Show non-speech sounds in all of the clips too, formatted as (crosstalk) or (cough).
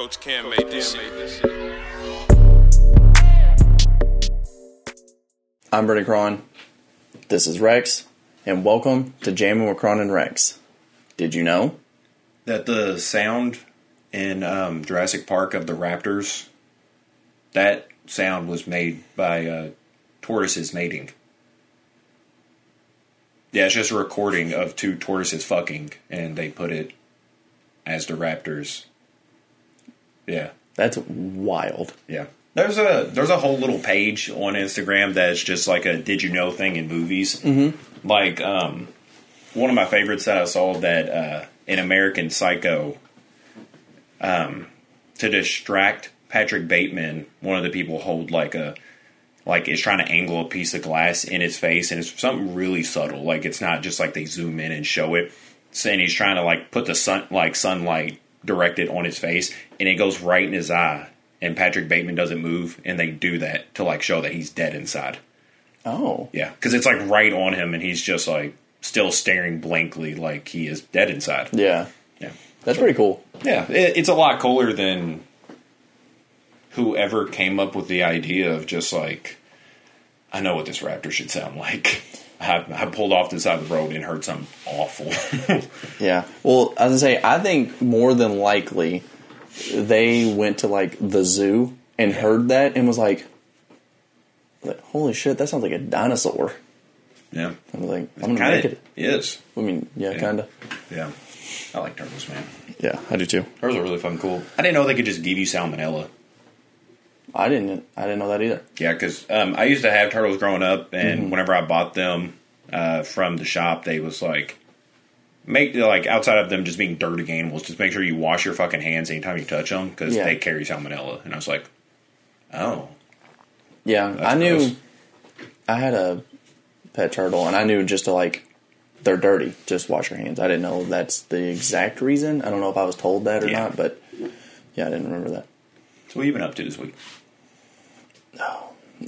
Coach Cam made this shit. I'm Bernie Cron. This is Rex, and welcome to Jamming with Cron and Rex. Did you know? that the sound in um, Jurassic Park of the raptors, that sound was made by uh, tortoises mating. Yeah, it's just a recording of two tortoises fucking, and they put it as the raptors. Yeah, That's wild. yeah. There's a there's a whole little page on Instagram that's just like a did you know thing in movies. Mm-hmm. Like um, one of my favorites that I saw that uh, in American Psycho, um, to distract Patrick Bateman, one of the people hold like a like is trying to angle a piece of glass in his face, and it's something really subtle. Like it's not just like they zoom in and show it. Saying he's trying to like put the sun like sunlight directed on his face, and it goes right in his eye. And Patrick Bateman doesn't move, and they do that to like show that he's dead inside. Oh, Yeah, because it's like right on him, and he's just like still staring blankly, like he is dead inside. yeah. Yeah, That's pretty cool. yeah, it, it's a lot cooler than whoever came up with the idea of just like, I know what this raptor should sound like. (laughs) I, I pulled off the side of the road and heard something awful. (laughs) Yeah. Well, as I say, I think more than likely they went to like the zoo and heard that and was like, like, "Holy shit, that sounds like a dinosaur." yeah, I was like, "I'm gonna make it." is. I mean, yeah, kind of. Yeah, I like turtles, man. Yeah, I do too. Turtles are really fun, cool. I didn't know they could just give you salmonella. I didn't. I didn't know that either. Yeah, because um, I used to have turtles growing up, and whenever I bought them uh, from the shop, they was like, make like outside of them just being dirty animals, just make sure you wash your fucking hands anytime you touch them because Yeah. they carry salmonella. And I was like, oh, Yeah, I knew. gross. I had a pet turtle, and I knew just to like, they're dirty. Just wash your hands. I didn't know that's the exact reason. I don't know if I was told that or Yeah. not, but yeah, I didn't remember that. so what have you been up to this week?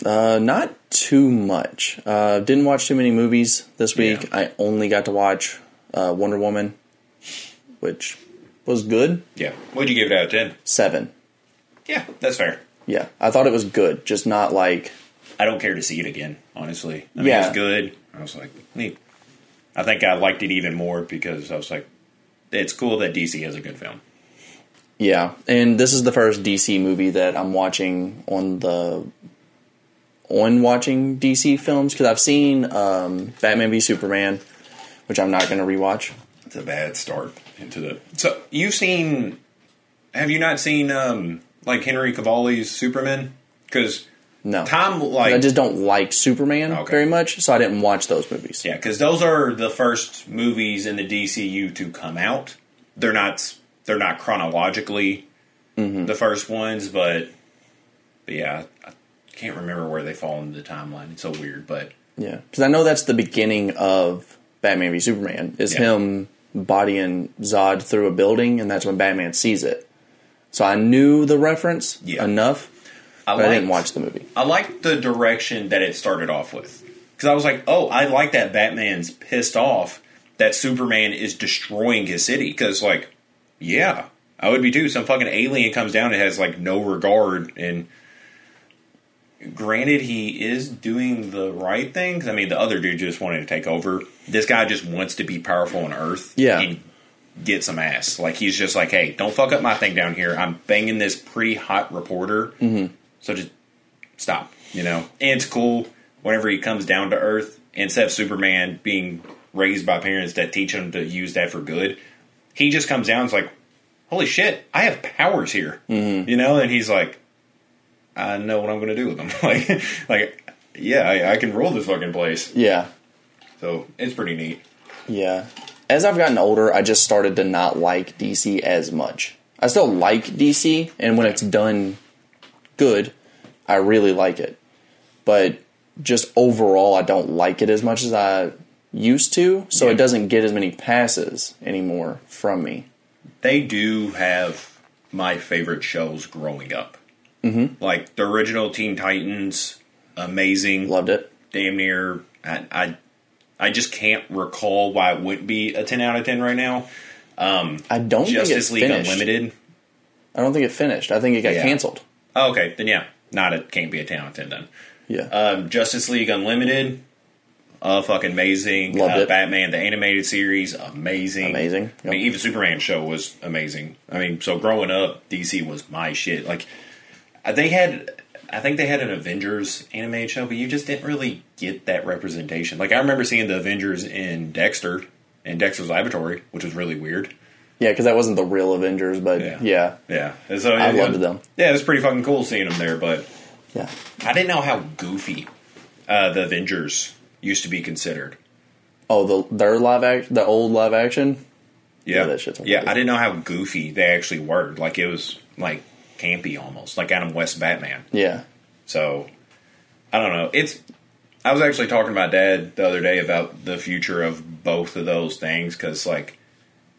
Uh, not too much. Uh, didn't watch too many movies this week. Yeah. I only got to watch uh, Wonder Woman, which was good. Yeah, what'd you give it out of ten? Seven. Yeah, that's fair. Yeah, I thought it was good, just not like I don't care to see it again, honestly. I mean, Yeah. it's good. I was like, neat. I think I liked it even more because I was like, it's cool that DC has a good film. Yeah, and this is the first DC movie that I'm watching on the on watching DC films because I've seen um, Batman v Superman, which I'm not going to rewatch. It's a bad start into the. So you've seen? Have you not seen um like Henry Cavill's Superman? Because No, Tom like I just don't like Superman Okay. very much, so I didn't watch those movies. yeah, because those are the first movies in the DCU to come out. They're not they're not chronologically mm-hmm. the first ones, but, but yeah, I can't remember where they fall in the timeline. It's so weird, but Yeah, because I know that's the beginning of Batman v Superman is Yeah. him bodying Zod through a building, and that's when Batman sees it. So I knew the reference Yeah. enough, I but I didn't watch the movie. I like the direction that it started off with. Because I was like, oh, I like that Batman's pissed off that Superman is destroying his city. Because, like, yeah, I would be too. Some fucking alien comes down and has, like, no regard. And granted, he is doing the right thing. 'cause, I mean, the other dude just wanted to take over. This guy just wants to be powerful on Earth. Yeah. And get some ass. Like, he's just like, hey, don't fuck up my thing down here. I'm banging this pretty hot reporter. Mm-hmm. So just stop, you know? And it's cool whenever he comes down to earth, instead of Superman being raised by parents that teach him to use that for good, he just comes down is like, holy shit, I have powers here, mm-hmm. you know? And he's like, I know what I'm going to do with them. (laughs) like, like, yeah, I, I can rule this fucking place. Yeah, So it's pretty neat. yeah. As I've gotten older, I just started to not like DC as much. I still like DC, and when it's done good, I really like it. But just overall, I don't like it as much as I used to, so Yeah. it doesn't get as many passes anymore from me. they do have my favorite shows growing up. Mm-hmm. Like the original Teen Titans, amazing, Loved it. damn near. I, I I just can't recall why it wouldn't be a ten out of ten right now. I don't think Justice League finished. Unlimited, I don't think it finished. I think it got Yeah. canceled. Oh, okay, then yeah, not it can't be a ten out of ten then. Yeah. Um, Justice League Unlimited, uh, fucking amazing. Loved uh, it. Batman the animated series, amazing, Amazing. I mean, even Superman show was amazing. I mean, so growing up, DC was my shit. Like, uh, they had, I think they had an Avengers animated show, but you just didn't really get that representation. Like, I remember seeing the Avengers in Dexter, in Dexter's Laboratory, which was really weird. yeah, because that wasn't the real Avengers, but Yeah. yeah. Yeah, And so I loved them. Yeah, it was pretty fucking cool seeing them there, but Yeah. I didn't know how goofy uh, the Avengers used to be considered. Oh, the their live act, the old live action. Yeah, Yeah, that shit's yeah. I didn't know how goofy they actually were. Like it was like campy almost, like Adam West Batman. Yeah. So I don't know. It's. I was actually talking to my dad the other day about the future of both of those things because, like,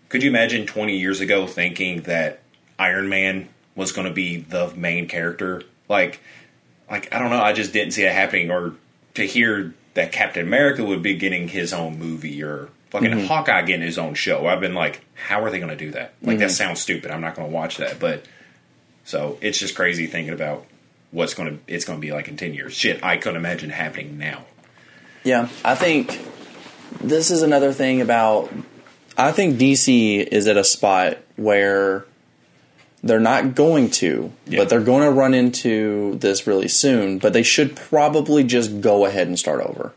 could you imagine 20 years ago thinking that Iron Man was going to be the main character? Like, like I don't know. I just didn't see it happening. Or to hear that Captain America would be getting his own movie or fucking mm-hmm. Hawkeye getting his own show. I've been like, how are they going to do that? Like that mm-hmm. sounds stupid. I'm not going to watch that. But so it's just crazy thinking about what's going to it's going to be like in 10 years. Shit, I couldn't imagine happening now. Yeah, I think this is another thing about. I think DC is at a spot where they're not going to, Yeah. but they're going to run into this really soon. But they should probably just go ahead and start over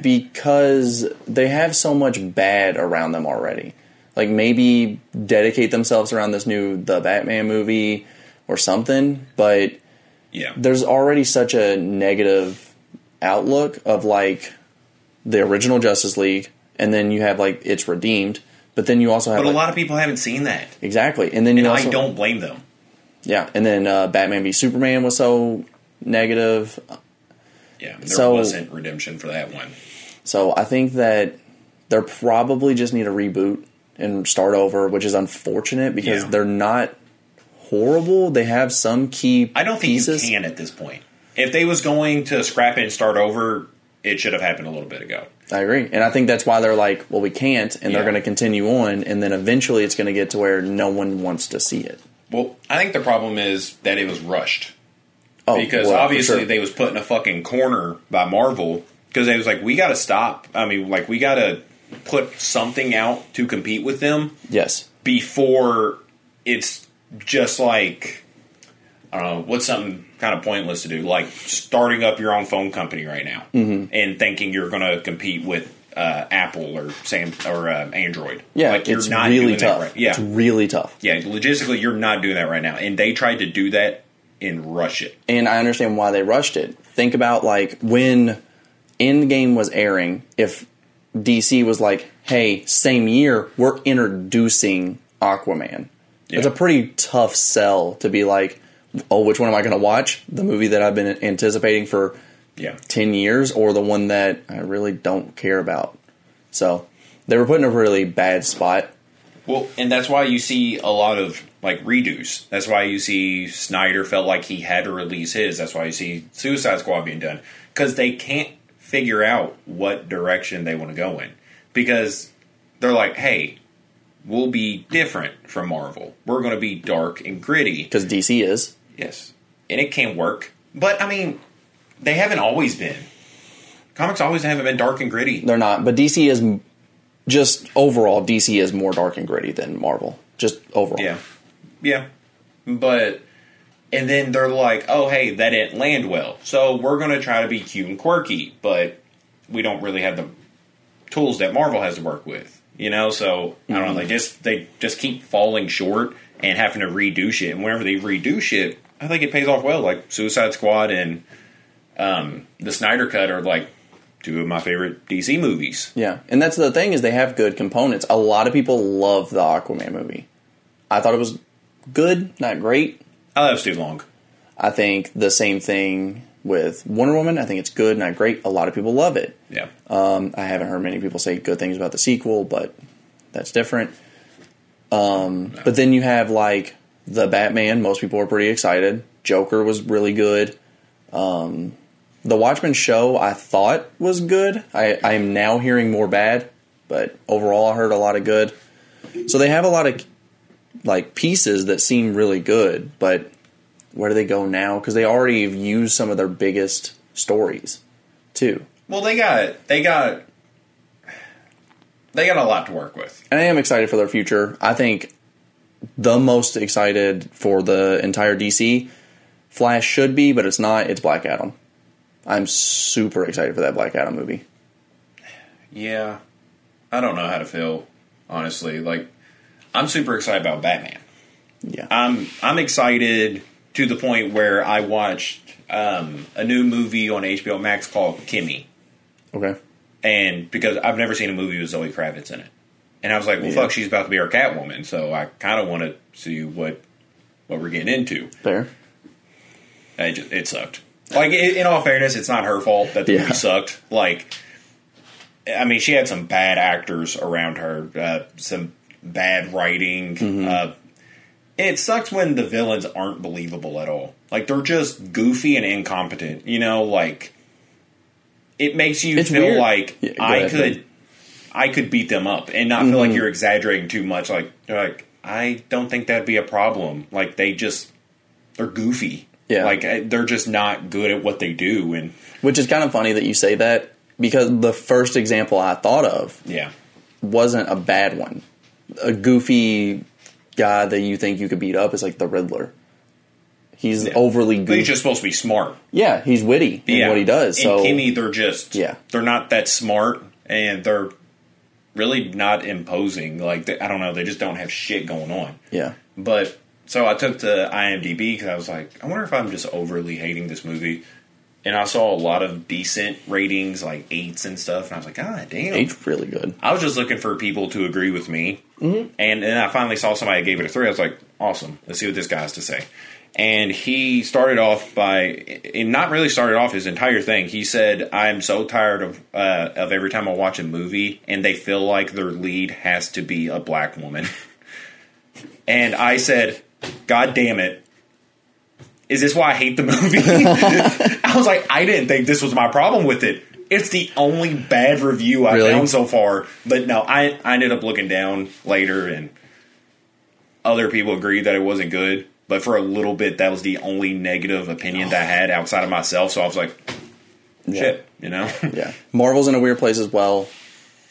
because they have so much bad around them already. Like maybe dedicate themselves around this new the Batman movie or something, but Yeah. there's already such a negative outlook of like the original Justice League, and then you have like it's redeemed, but then you also have But a like- lot of people haven't seen that. exactly, and then you And also I don't blame them. yeah, and then uh, Batman v Superman was so negative, Yeah. There So- wasn't redemption for that one. so I think that they're probably just need a reboot and start over, which is unfortunate because Yeah. they're not horrible. They have some key I don't think pieces. you can at this point. If they was going to scrap it and start over, it should have happened a little bit ago. I agree. And I think that's why they're like, well, we can't, and they're going to continue on, and then eventually it's going to get to where no one wants to see it. Well, I think the problem is that it was rushed Oh, because well, obviously sure. they was put in a fucking corner by Marvel because they was like, we got to stop. I mean, like we got to put something out to compete with them yes, before it's just like I what's something kind of pointless to do, like starting up your own phone company right now Mm-hmm. and thinking you're going to compete with uh, Apple or Sam or uh, Android. yeah, like it's really tough. right- Yeah, It's really tough. yeah. Logistically, you're not doing that right now, and they tried to do that and rush it. and I understand why they rushed it. Think about like when Endgame was airing, if DC was like, "Hey, same year, we're introducing Aquaman." It's a pretty tough sell to be like, "Oh, which one am I going to watch? The movie that I've been anticipating for Yeah, 10 years or the one that I really don't care about." So, they were put in a really bad spot. Well, and that's why you see a lot of like redos. That's why you see Snyder felt like he had to release his. That's why you see Suicide Squad being done because they can't figure out what direction they want to go in because they're like, "Hey, we'll be different from Marvel. We're going to be dark and gritty." Because DC is. Yes, and it can work, but I mean, they haven't always been. Comics always haven't been dark and gritty. They're not, but DC is just overall, DC is more dark and gritty than Marvel. Just overall. Yeah. Yeah. But and then they're like, "Oh, hey, that didn't land well. So we're going to try to be cute and quirky, but we don't really have the tools that Marvel has to work with." You know, so I don't know, mm-hmm. they just they just keep falling short and having to redo shit. And whenever they redo shit, I think it pays off well. Like Suicide Squad and um, the Snyder Cut are like two of my favorite DC movies. Yeah, and that's the thing is they have good components. A lot of people love the Aquaman movie. I thought it was good, not great. I love Stu Long. I think the same thing with Wonder Woman. I think it's good, not great. A lot of people love it. Yeah. Um, I haven't heard many people say good things about the sequel, but that's different. Um, But then you have like the Batman. Most people were pretty excited. Joker was really good. Um, the Watchmen show I thought was good. I, I am now hearing more bad, but overall I heard a lot of good. So they have a lot of like pieces that seem really good, but where do they go now? Because they already have used some of their biggest stories too. Well, they got they got they got a lot to work with. And I am excited for their future. I think the most excited for the entire DC Flash should be, but it's not. It's Black Adam. I'm super excited for that Black Adam movie. Yeah, I don't know how to feel honestly. Like, I'm super excited about Batman. Yeah. I'm I'm excited to the point where I watched um, a new movie on HBO Max called Kimi, Okay. and because I've never seen a movie with Zoe Kravitz in it, and I was like, well, Yeah. fuck, she's about to be our Catwoman, so I kind of want to see what what we're getting into. Fair. It, just, it sucked. Like in all fairness, it's not her fault that the Yeah. movie sucked. Like, I mean, she had some bad actors around her, uh, some bad writing. Mm-hmm. Uh, it sucks when the villains aren't believable at all. Like they're just goofy and incompetent. You know, like it makes you It's feel weird. like Yeah, I ahead, could, go I could beat them up and not feel like Mhm. you're exaggerating too much. Like, like I don't think that'd be a problem. Like they just they're goofy. Yeah. Like they're just not good at what they do, and Which is kind of funny that you say that because the first example I thought of yeah, wasn't a bad one. A goofy guy that you think you could beat up is like the Riddler. He's Yeah. overly but goofy. he's just supposed to be smart. yeah, he's witty in yeah, what he does. And So Kimi, they're just Yeah. they're not that smart, and they're really not imposing. Like they, I don't know, they just don't have shit going on. yeah, But so I took to IMDb because I was like, I wonder if I'm just overly hating this movie. And I saw a lot of decent ratings, like eights and stuff, and I was like, God damn! he's really good. I was just looking for people to agree with me, mm-hmm. and then I finally saw somebody gave it a three. I was like, awesome. Let's see what this guy has to say. And he started off by, and not really started off his entire thing. He said, "I'm so tired of uh, of every time I watch a movie and they feel like their lead has to be a black woman." (laughs) and I said, "God damn it is this why I hate the movie? (laughs) I was like, I didn't think this was my problem with it. It's the only bad review I Really? found so far. But no, I, I ended up looking down later, and other people agreed that it wasn't good. But for a little bit, that was the only negative opinion that I had outside of myself. So I was like, Yeah. shit, you know? (laughs) Yeah, (laughs) Marvel's in a weird place as well.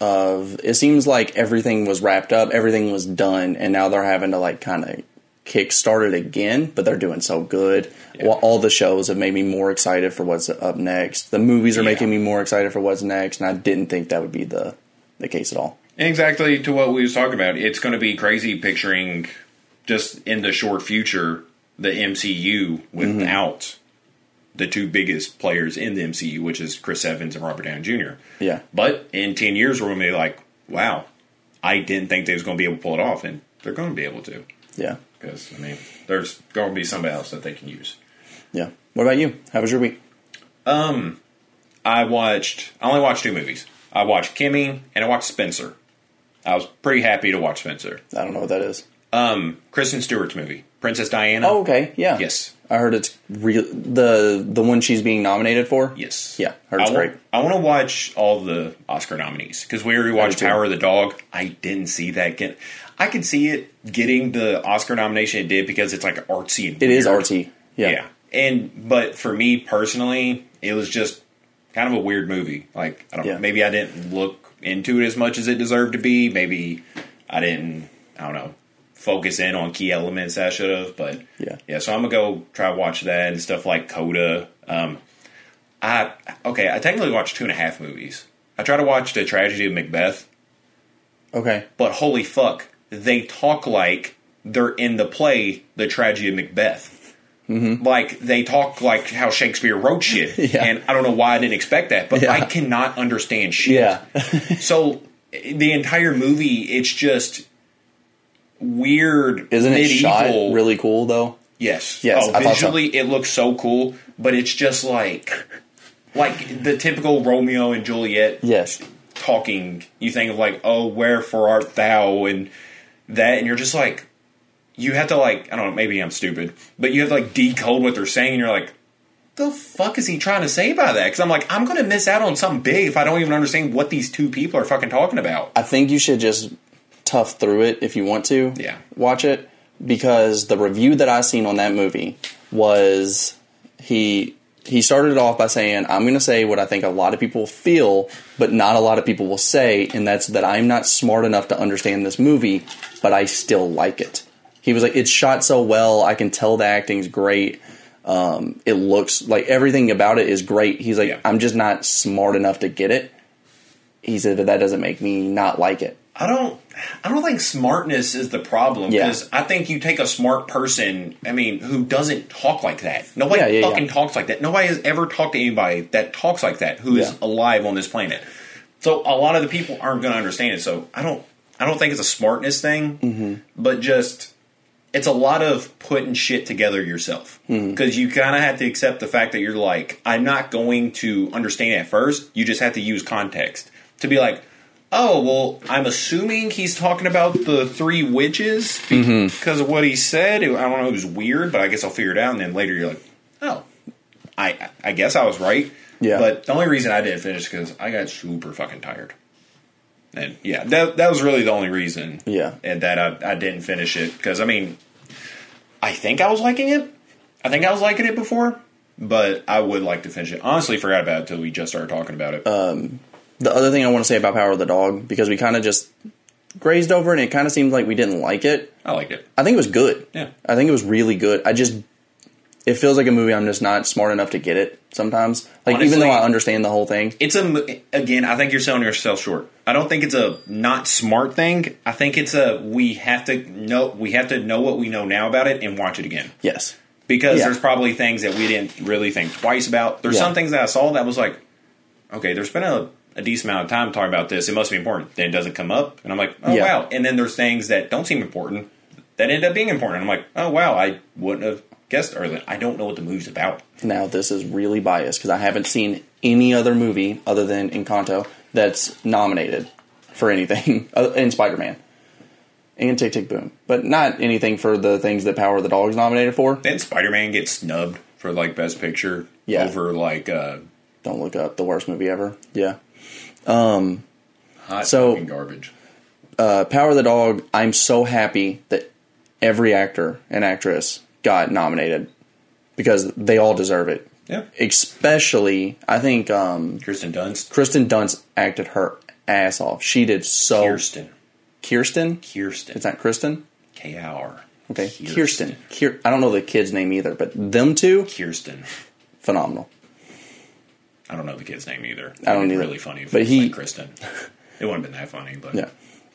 Of it seems like everything was wrapped up, everything was done, and now they're having to like kind of kickstart it again. But they're doing so good. Well, all the shows have made me more excited for what's up next. The movies are Yeah. making me more excited for what's next, and I didn't think that would be the the case at all. Exactly to what we was talking about. It's going to be crazy picturing just in the short future the MCU without the two biggest players in the MCU, which is Chris Evans and Robert Downey Jr. Yeah, But in ten years, we're going to be like, wow, I didn't think they was going to be able to pull it off, and they're going to be able to yeah, because I mean, there's going to be somebody else that they can use. yeah. What about you? How was your week? Um, I watched. I only watched two movies. I watched Kimi and I watched Spencer. I was pretty happy to watch Spencer. I don't know what that is. Um, Kristen Stewart's movie, Princess Diana. Oh, okay, yeah. yes, I heard it's real. The the one she's being nominated for. yes, Yeah, heard it's I wa- great. I want to watch all the Oscar nominees because we already watched. Power of the Dog. I didn't see that get. I could see it getting the Oscar nomination it did because it's like artsy. And It is weird. artsy. Yeah. yeah. And but for me personally, it was just kind of a weird movie. Like I don't Yeah. know, maybe I didn't look into it as much as it deserved to be. Maybe I didn't. I don't know. Focus in on key elements that I should have, but Yeah. yeah. So I'm gonna go try to watch that and stuff like Coda. Um, I okay. I technically watched two and a half movies. I tried to watch the tragedy of Macbeth, Okay. but holy fuck, they talk like they're in the play, The Tragedy of Macbeth. Like they talk like how Shakespeare wrote shit, (laughs) Yeah. and I don't know why I didn't expect that, but Yeah. I cannot understand shit. Yeah. So the entire movie, it's just weird. Isn't it medieval. shot really cool though? Yes. Yes, Oh, I thought so. visually, it looks so cool, but it's just like like the typical Romeo and Juliet Yes. talking, you think of like, oh, wherefore art thou, and that, and you're just like, you have to like, I don't know, maybe I'm stupid, but you have to like decode what they're saying, and you're like, the fuck is he trying to say by that? Because I'm like, I'm gonna miss out on something big if I don't even understand what these two people are fucking talking about. I think you should just tough through it if you want to Yeah. watch it because the review that I seen on that movie was he he started it off by saying I'm going to say what I think a lot of people feel but not a lot of people will say and that's that I'm not smart enough to understand this movie but I still like it. He was like it's shot so well I can tell the acting's great. Um, it looks like everything about it is great. He's like Yeah. I'm just not smart enough to get it. He said but that doesn't make me not like it. I don't. I don't think smartness is the problem Yeah. because I think you take a smart person. I mean, who doesn't talk like that? Nobody Yeah, yeah, fucking yeah. talks like that. Nobody has ever talked to anybody that talks like that who is Yeah. alive on this planet. So a lot of the people aren't going to understand it. So I don't. I don't think it's a smartness thing, Mm-hmm. but just it's a lot of putting shit together yourself Mm-hmm. because you kind of have to accept the fact that you're like, I'm not going to understand at first. You just have to use context to be like, oh, well, I'm assuming he's talking about the three witches Mm-hmm. because of what he said. I don't know, it was weird, but I guess I'll figure it out. And then later you're like, oh, I I guess I was right. Yeah. But the only reason I didn't finish because I got super fucking tired. And yeah, that that was really the only reason. Yeah. And that I, I didn't finish it because I mean, I think I was liking it. I think I was liking it before, but I would like to finish it. Honestly, forgot about it until we just started talking about it. The other thing I want to say about Power of the Dog because we kind of just grazed over it and it kind of seemed like we didn't like it. I liked it. I think it was good. Yeah. I think it was really good. I just it feels like a movie I'm just not smart enough to get it sometimes. Like even though I understand the whole thing. It's a mo- again. I think you're selling yourself short. I don't think it's a not smart thing. I think it's a we have to know we have to know what we know now about it and watch it again. Yes. because Yeah. there's probably things that we didn't really think twice about. There's Yeah. some things that I saw that was like, okay, there's been a, a decent amount of time talking about this. It must be important. Then it doesn't come up, and I'm like, oh Yeah. wow. And then there's things that don't seem important that end up being important. I'm like, oh wow, I wouldn't have guessed earlier. I don't know what the movie's about. Now this is really biased because I haven't seen any other movie other than Encanto that's nominated for anything (laughs) uh, in Spider-Man and Tick Tick Boom, but not anything for the things that Power of the Dog is nominated for. Then Spider Man gets snubbed for like Best Picture Yeah. over like uh, Don't look up the worst movie ever. Yeah. Hot So- fucking garbage. uh, Power of the Dog, I'm so happy that every actor and actress got nominated because they all deserve it. Yeah, Especially, I think um, Kirsten Dunst, Kristen Dunst acted her ass off. She did so. Kirsten, Kirsten? Kirsten, It's not Kristen? K R. Okay, Kirsten. Kier- I don't know the kid's name either, but them two, Kirsten. phenomenal. I don't know the kid's name either. I don't It'd be either. Really funny, if But he- like Kristen. It wouldn't have been that funny, but Yeah.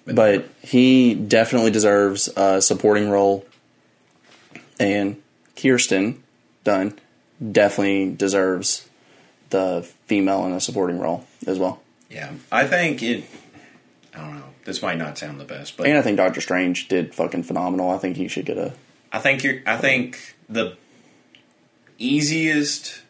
But he definitely deserves a supporting role. And Kirsten Dunn definitely deserves the female in a supporting role as well. yeah. I think it. I don't know. This might not sound the best, but And I think Doctor Strange did fucking phenomenal. I think he should get a. I think you're. I think the easiest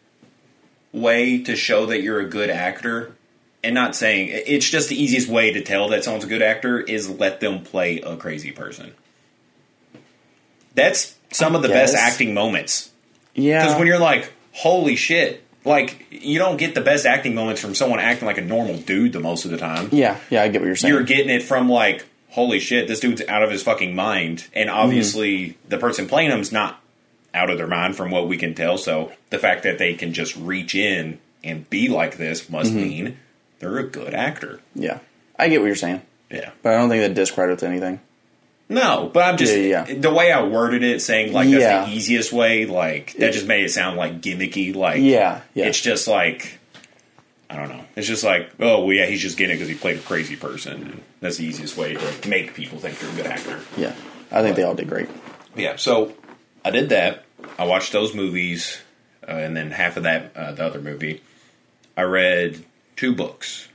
way to show that you're a good actor, and not saying it's just the easiest way to tell that someone's a good actor is let them play a crazy person. That's some of the best acting moments. Yeah. Because when you're like, holy shit, like you don't get the best acting moments from someone acting like a normal dude the most of the time. yeah, yeah, I get what you're saying. You're getting it from like, holy shit, this dude's out of his fucking mind, and obviously the person playing him's not out of their mind from what we can tell. So the fact that they can just reach in and be like this must mm-hmm. mean they're a good actor. yeah. I get what you're saying. Yeah. But I don't think that discredits anything. No, but I'm just Yeah, yeah. the way I worded it, saying like that's Yeah. the easiest way. Like that just made it sound like gimmicky. Like Yeah, yeah. it's just like I don't know. It's just like oh well, yeah, he's just getting it because he played a crazy person. And that's the easiest way to make people think you're a good actor. Yeah. I think they all did great. Yeah, so I did that. I watched those movies, uh, and then half of that, uh, the other movie. I read two books.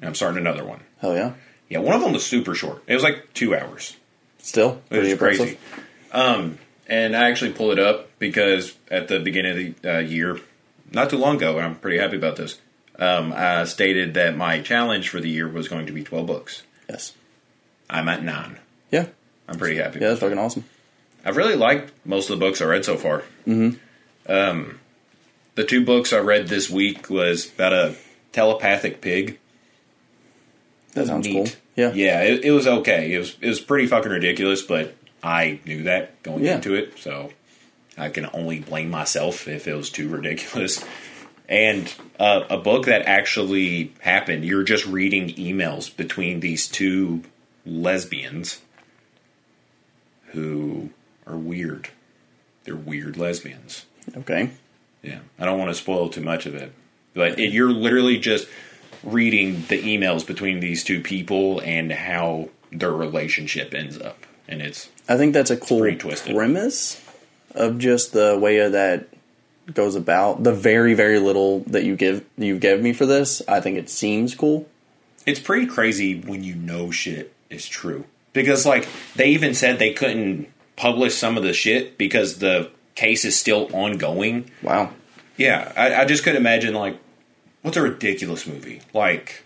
And I'm starting another one. Hell yeah. Yeah, one of them was super short. It was like two hours. Still It was impressive. crazy. Um, and I actually pulled it up because at the beginning of the uh, year, not too long ago, and I'm pretty happy about this. Um, I stated that my challenge for the year was going to be 12 books. Yes. I'm at nine. Yeah. I'm pretty happy. Yeah, that's fucking awesome. I've really liked most of the books I read so far. Mm-hmm. Um, the two books I read this week was about a telepathic pig. That sounds neat. cool. Yeah. yeah, it, it was okay. It was it was pretty fucking ridiculous, but I knew that going Yeah. into it, so I can only blame myself if it was too ridiculous. And uh, a book that actually happened. You're just reading emails between these two lesbians who are weird. They're weird lesbians. Okay. Yeah, I don't want to spoil too much of it, but it, you're literally just reading the emails between these two people and how their relationship ends up, and it's I think that's a cool premise of just the way that goes about the very very little that you give you give me for this. I think it seems cool. it's pretty crazy when you know shit is true because like they even said they couldn't publish some of the shit because the case is still ongoing. Wow. Yeah, I, I just couldn't imagine like what's a ridiculous movie like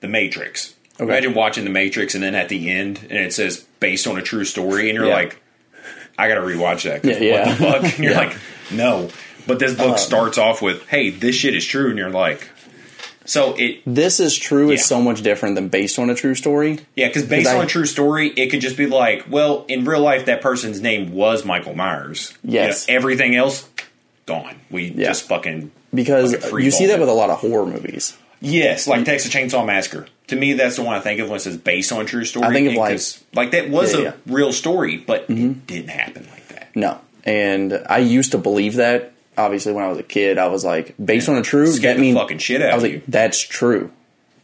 The Matrix. Okay. Imagine watching The Matrix and then at the end and it says based on a true story and you're Yeah. like, I gotta rewatch that. 'cause Yeah, What the fuck? (laughs) And you're Yeah. like, no. But this book Um, starts off with, hey, this shit is true, and you're like, so it This is true is so much different than based on a true story. Yeah, because based 'Cause I- on a true story, it could just be like, well, in real life, that person's name was Michael Myers. Yes. You know, everything else, gone. We Yeah. just fucking. Because Fucking you see that with a lot of horror movies. Yes, like Texas Chainsaw Massacre. To me, that's the one I think of when it says based on a true story. I think of, like- like that was Yeah, a yeah. real story, but it mm-hmm. didn't happen like that. No. And I used to believe that. Obviously, when I was a kid, I was like, based on a true, Scared that means fucking shit out I was like, you. that's true.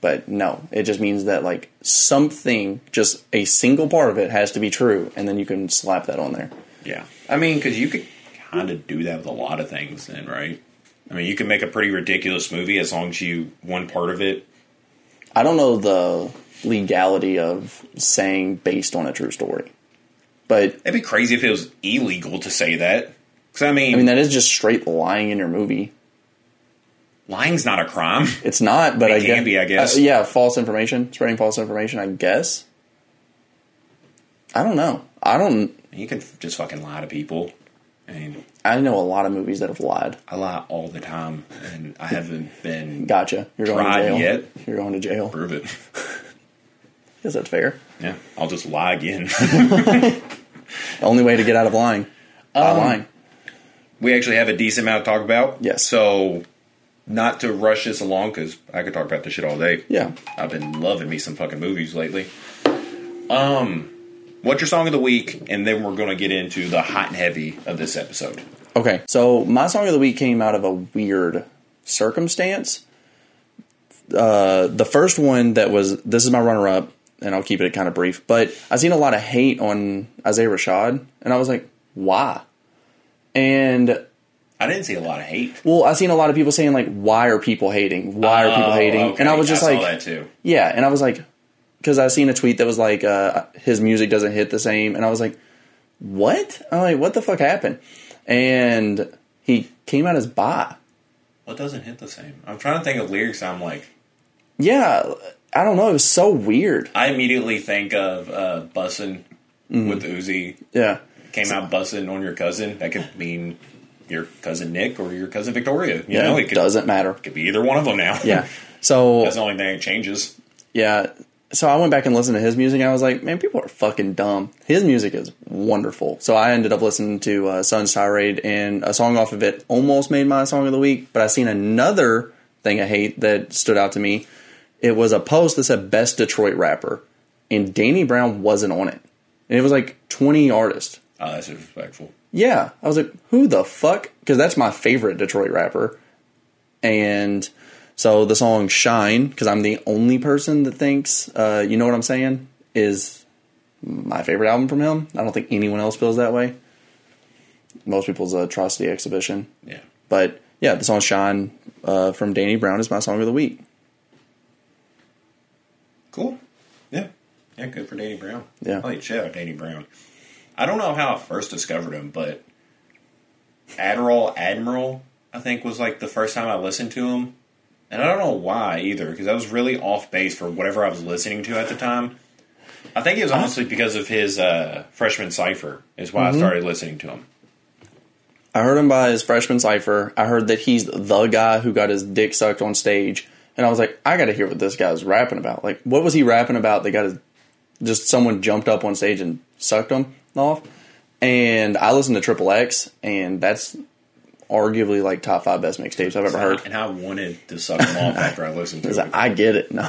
But no, it just means that like something, just a single part of it has to be true, and then you can slap that on there. Yeah, I mean, because you could kind of do that with a lot of things, then, right? I mean, you can make a pretty ridiculous movie as long as you one part of it I don't know the legality of saying based on a true story, but It'd be crazy if it was illegal to say that. Because I mean, I mean that is just straight lying in your movie. lying's not a crime. It's not, but It I can guess, be, I guess. uh, yeah, false information, spreading false information. I guess. I don't know. I don't. You can just fucking lie to people. I mean, I know a lot of movies that have lied. I lie all the time, and I haven't been Gotcha. You're going to jail. yet? You're going to jail. prove it. (laughs) Guess that's fair. Yeah, I'll just lie again. (laughs) (laughs) Only way to get out of lying. By Um, lying. We actually have a decent amount to talk about. Yes. So, not to rush this along because I could talk about this shit all day. Yeah. I've been loving me some fucking movies lately. Um, what's your song of the week? And then we're going to get into the hot and heavy of this episode. Okay. So my song of the week came out of a weird circumstance. Uh, the first one that was this is my runner up, and I'll keep it kind of brief. But I seen a lot of hate on Isaiah Rashad, and I was like, why? And I didn't see a lot of hate. well, I seen a lot of people saying like, why are people hating? Why are people Oh, hating? okay. And I was just saw like, that too. Yeah, and I was like, because I seen a tweet that was like, uh, his music doesn't hit the same, and I was like, what? I'm like, what the fuck happened? And he came out as bi. What doesn't hit the same? I'm trying to think of lyrics. I'm like, Yeah, I don't know. It was so weird. I immediately think of uh, bussin' Mm-hmm. with Uzi. Yeah, Came out bussin' on your cousin. That could mean your cousin Nick or your cousin Victoria. You yeah. know, it could, doesn't matter. It could be either one of them now. Yeah. (laughs) So That's the only thing that changes. yeah, so I went back and listened to his music. and I was like, man, people are fucking dumb. His music is wonderful. So I ended up listening to uh, Sun's Tirade, and a song off of it almost made my song of the week. But I seen another thing I hate that stood out to me. It was a post that said best Detroit rapper, and Danny Brown wasn't on it. And it was like 20 artists. Oh, that's disrespectful. Yeah, I was like, who the fuck? Because that's my favorite Detroit rapper. And so the song "Shine," because I'm the only person that thinks, uh, you know what I'm saying, is my favorite album from him. I don't think anyone else feels that way. Most people's uh, Atrocity Exhibition, Yeah. but yeah, the song "Shine" uh, from Danny Brown is my song of the week. Cool. Yeah. Yeah, good for Danny Brown. Yeah. I like shit Danny Brown. I don't know how I first discovered him, but Adderall Admiral, I think, was like the first time I listened to him. And I don't know why either, because I was really off base for whatever I was listening to at the time. I think it was honestly because of his uh, freshman cipher, is why I started listening to him. I heard him by his freshman cipher. I heard that he's the guy who got his dick sucked on stage and I was like, I got to hear what this guy's rapping about. Like, what was he rapping about? They got his, just someone jumped up on stage and sucked him off. And I listen to Triple X, and that's arguably like top five best mixtapes I've ever heard. And I wanted to suck him off after I listened to (laughs) it. I get it. (laughs)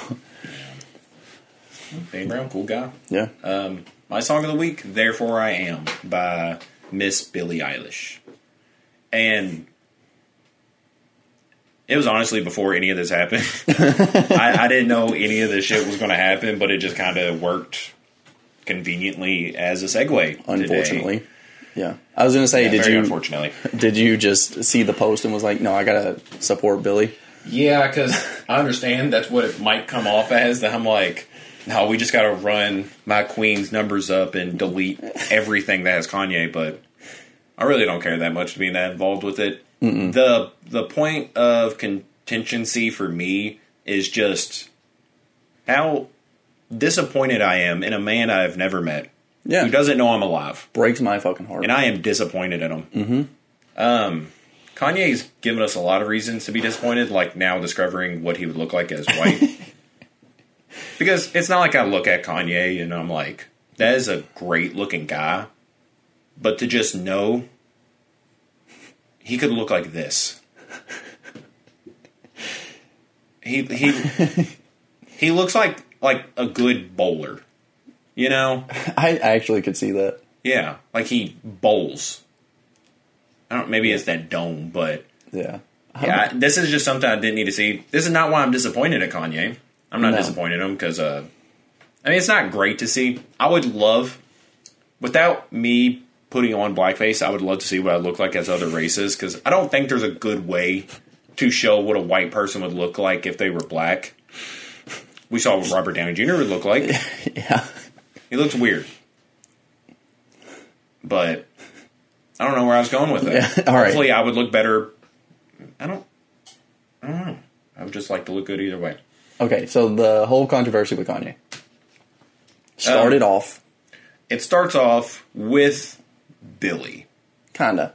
No, Dane Brown, cool guy. yeah, Um, my song of the week, "Therefore I Am" by Miss Billie Eilish, and it was honestly before any of this happened. (laughs) I, I didn't know any of this shit was going to happen, but it just kind of worked conveniently as a segue. unfortunately. Yeah, I was gonna say, today. did you unfortunately? (laughs) did you just see the post and was like, no, I gotta support Billie? Yeah, because I understand that's what it might come off as. That I'm like, no, we just got to run my queen's numbers up and delete everything that has Kanye. But I really don't care that much to be that involved with it. the The point of contingency for me is just how disappointed I am in a man I've never met Yeah, who doesn't know I'm alive breaks my fucking heart. and I am disappointed in him. Mm-hmm. Um, Kanye's given us a lot of reasons to be disappointed, like now discovering what he would look like as white. (laughs) because it's not like I look at Kanye and I'm like, that is a great looking guy, but to just know he could look like this. (laughs) He he he looks like like a good bowler, you know. (laughs) I actually could see that. Yeah, like he bowls. I don't. Maybe it's that dome, but Yeah, yeah, I- this is just something I didn't need to see. This is not why I'm disappointed at Kanye. I'm not No. disappointed in him because, uh, I mean, it's not great to see. I would love, without me putting on blackface, I would love to see what I look like as other races because I don't think there's a good way to show what a white person would look like if they were black. We saw what Robert Downey Jr. would look like. (laughs) yeah. He looks weird. But I don't know where I was going with it. Yeah, all right. Hopefully I would look better. I don't I don't know. I would just like to look good either way. Okay, so the whole controversy with Kanye started Um, off It starts off with Billie. kinda.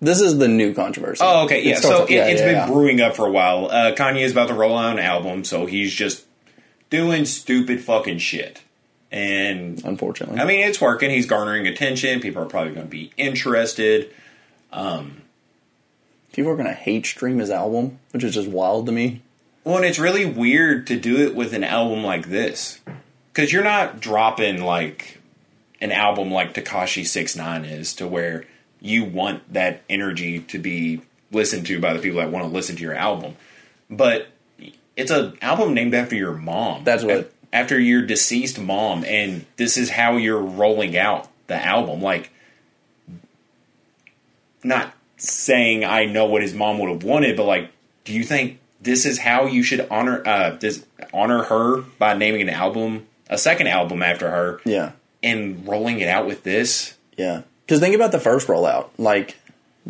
This is the new controversy. Oh, okay, yeah. starts So it, yeah, it's yeah, been yeah. brewing up for a while. Uh, Kanye is about to roll out an album, so he's just doing stupid fucking shit. And Unfortunately, I mean, it's working. He's garnering attention. People are probably going to be interested. people are gonna hate stream his album, which is just wild to me. Well, and it's really weird to do it with an album like this because you're not dropping like an album like Tekashi Six Nine is, to where you want that energy to be listened to by the people that want to listen to your album. But it's an album named after your mom. That's what- after your deceased mom, and this is how you're rolling out the album. Like, not saying I know what his mom would have wanted, but like, do you think this is how you should honor uh this honor her by naming an album a second album after her Yeah, and rolling it out with this? yeah. Because think about the first rollout, like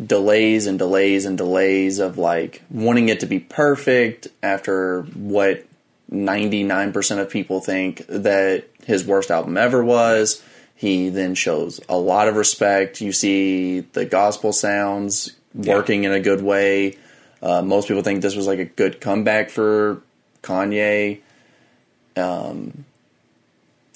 delays and delays and delays of like wanting it to be perfect after what ninety nine percent of people think that his worst album ever was. He then shows a lot of respect. You see the gospel sounds working in a good way. Uh, most people think this was like a good comeback for Kanye. Um,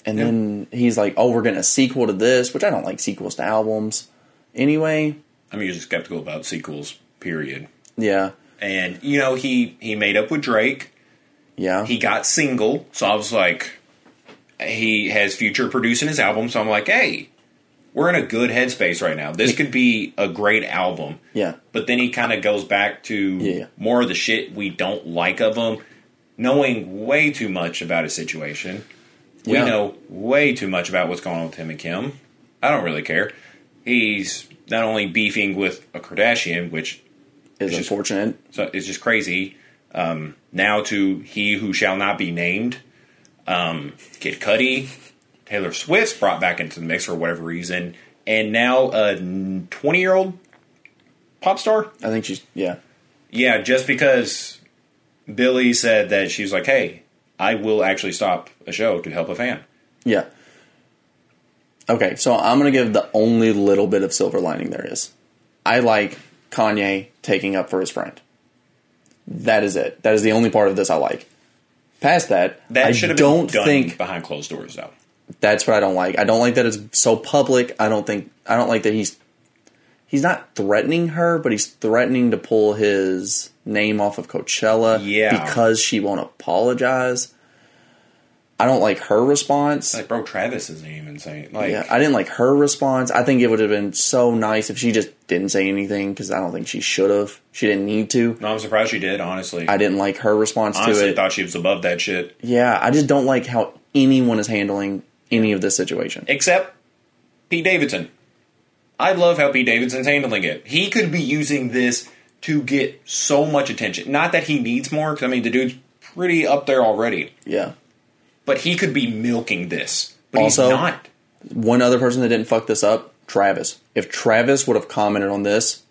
and then he's like, "Oh, we're getting a sequel to this," which I don't like sequels to albums. Anyway, I'm usually skeptical about sequels, period. yeah, And you know, he he made up with Drake. yeah, He got single, so I was like, he has future producing his album. So I'm like, hey, we're in a good headspace right now. This could be a great album. yeah, But then he kind of goes back to Yeah. more of the shit we don't like of him, knowing way too much about his situation. We Yeah. know way too much about what's going on with him and Kim. I don't really care. He's not only beefing with a Kardashian, which is just- unfortunate. so it's just crazy. Um, now to he who shall not be named, um, Kid Cudi, Taylor Swift's brought back into the mix for whatever reason, and now a twenty-year-old pop star. I think she's yeah, Yeah, just because Billie said that she's like, "Hey, I will actually stop a show to help a fan." yeah. Okay, so I'm gonna give the only little bit of silver lining there is. I like Kanye taking up for his friend. That is it. That is the only part of this I like. Past that, That I should have don't been done think behind closed doors, though. that's what I don't like. I don't like that it's so public. I don't think I don't like that he's he's not threatening her, but he's threatening to pull his name off of Coachella Yeah. because she won't apologize. I don't like her response. Like, bro, Travis isn't even saying like. yeah, I didn't like her response. I think it would have been so nice if she just didn't say anything because I don't think she should have. She didn't need to. no, I'm surprised she did. Honestly, I didn't like her response honestly to it. I thought she was above that shit. yeah, I just don't like how anyone is handling any of this situation. except Pete Davidson. I love how Pete Davidson's handling it. He could be using this to get so much attention. Not that he needs more, because I mean the dude's pretty up there already. Yeah. But he could be milking this. But Also- he's not. One other person that didn't fuck this up, Travis. If Travis would have commented on this,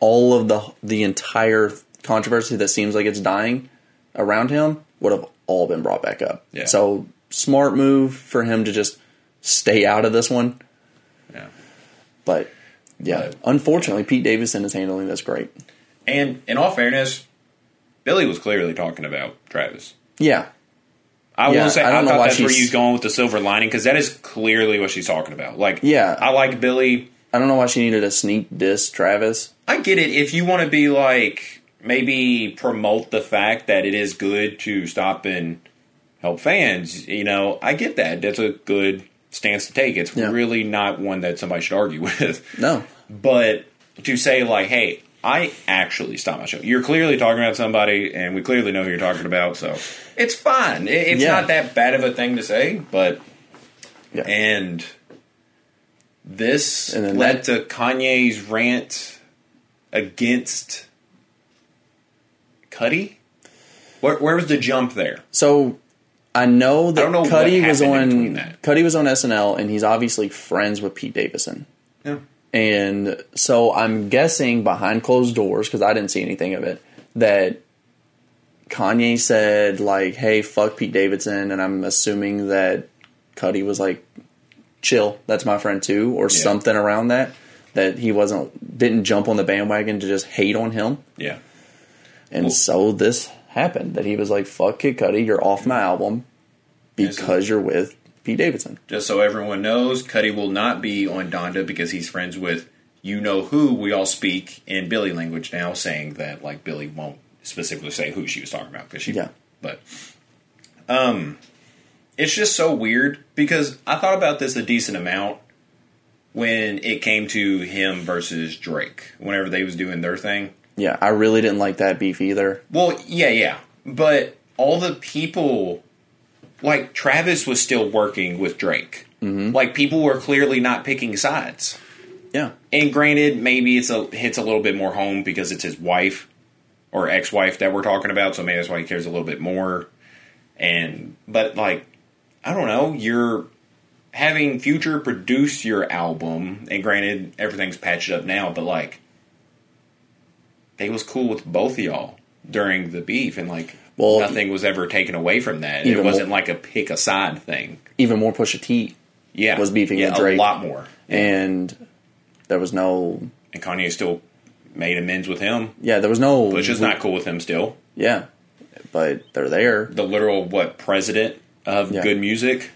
all of the the entire controversy that seems like it's dying around him would have all been brought back up. Yeah. So smart move for him to just stay out of this one. Yeah. But yeah, unfortunately, Pete Davidson is handling this great. And in all fairness, Billie was clearly talking about Travis. Yeah, I Yeah, will say I I, don't know thought why that's where she's- he's going with the silver lining because that is clearly what she's talking about. Like, Yeah. I like Billie. I don't know why she needed a sneak diss Travis. I get it. If you want to be like maybe promote the fact that it is good to stop and help fans, you know, I get that. That's a good stance to take. It's Yeah. really not one that somebody should argue (laughs) with. No, But to say like, hey, I actually stopped my show. You're clearly talking about somebody, and we clearly know who you're talking about, so it's fine. It's Yeah. not that bad of a thing to say, but yeah, and this And led that- to Kanye's rant against Cudi. Where, where was the jump there? So I know that I know Cudi was on. Cudi was on SNL, and he's obviously friends with Pete Davidson. Yeah. And so I'm guessing behind closed doors because I didn't see anything of it that Kanye said like, "Hey, fuck Pete Davidson," and I'm assuming that Cudi was like, "Chill, that's my friend too," or something around that. That he wasn't didn't jump on the bandwagon to just hate on him. Yeah. And so this happened that he was like, "Fuck Kid Cudi, you're off my album because you're with Pete Davidson." Just so everyone knows, Cudi will not be on Donda because he's friends with you know who. We all speak in Billie language now, saying that like Billie won't specifically say who she was talking about because she. Yeah. But, um, it's just so weird because I thought about this a decent amount when it came to him versus Drake. Whenever they was doing their thing. Yeah, I really didn't like that beef either. Well, yeah, yeah. But all the people, like Travis was still working with Drake. Mm-hmm. Like people were clearly not picking sides. Yeah, And granted, maybe it's a hits a little bit more home because it's his wife or ex-wife that we're talking about, so maybe that's why he cares a little bit more. And but like, I don't know, you're having Future produce your album, and granted, everything's patched up now, but like, they was cool with both of y'all during the beef, and like, Well, nothing was ever taken away from that. It wasn't more- like a pick a side thing. even more Pusha T, Yeah, Was beefing yeah, with Drake. a lot more. and there was no. And Kanye still made amends with him. Yeah, there was no. Bush is not cool with him still. Yeah, but they're there. The literal what president of Yeah. GOOD Music.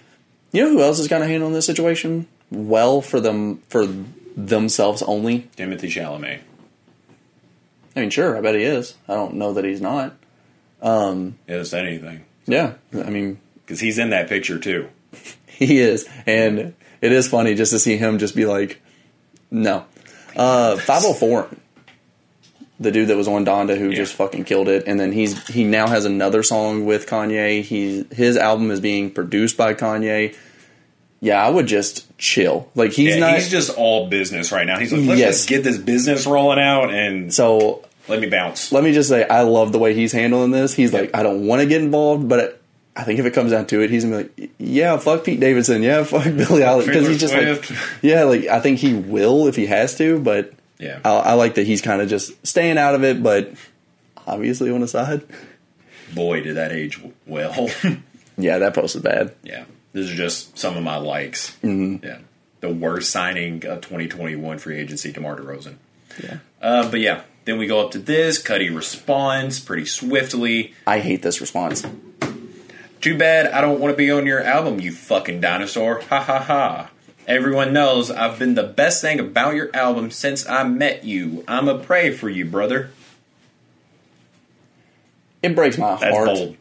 You know who else is kind of handling this situation well for them for themselves only? Timothy Chalamet. I mean, sure, I bet he is. I don't know that he's not. Yeah, said anything Yeah, I mean, because he's in that picture too. (laughs) He is, and it is funny just to see him just be like, "No." Uh, Fivio Foreign, the dude that was on Donda who Yeah. just fucking killed it, and then he's he now has another song with Kanye. He his album is being produced by Kanye. Yeah, I would just chill. Like he's Yeah, not. he's just all business right now. He's like, let's Yes. just get this business rolling out and so let me bounce. let me just say, I love the way he's handling this. He's like, I don't want to get involved, but I think if it comes down to it, he's gonna be like, yeah, fuck Pete Davidson, yeah, (laughs) fuck Billie Eilish, because he's just like, (laughs) yeah, like I think he will if he has to, but Yeah. I, I like that he's kind of just staying out of it, but obviously on the side. Boy, did that age well. (laughs) Yeah, that post is bad. yeah. This is just some of my likes. Mm-hmm. Yeah. The worst signing of 2021 free agency, DeMar DeRozan. Yeah, Uh, but yeah, Then we go up to this. Cudi responds pretty swiftly. I hate this response. Too bad I don't want to be on your album, you fucking dinosaur. Ha ha ha. Everyone knows I've been the best thing about your album since I met you. I'm a pray for you, brother. It breaks my That's heart. bold.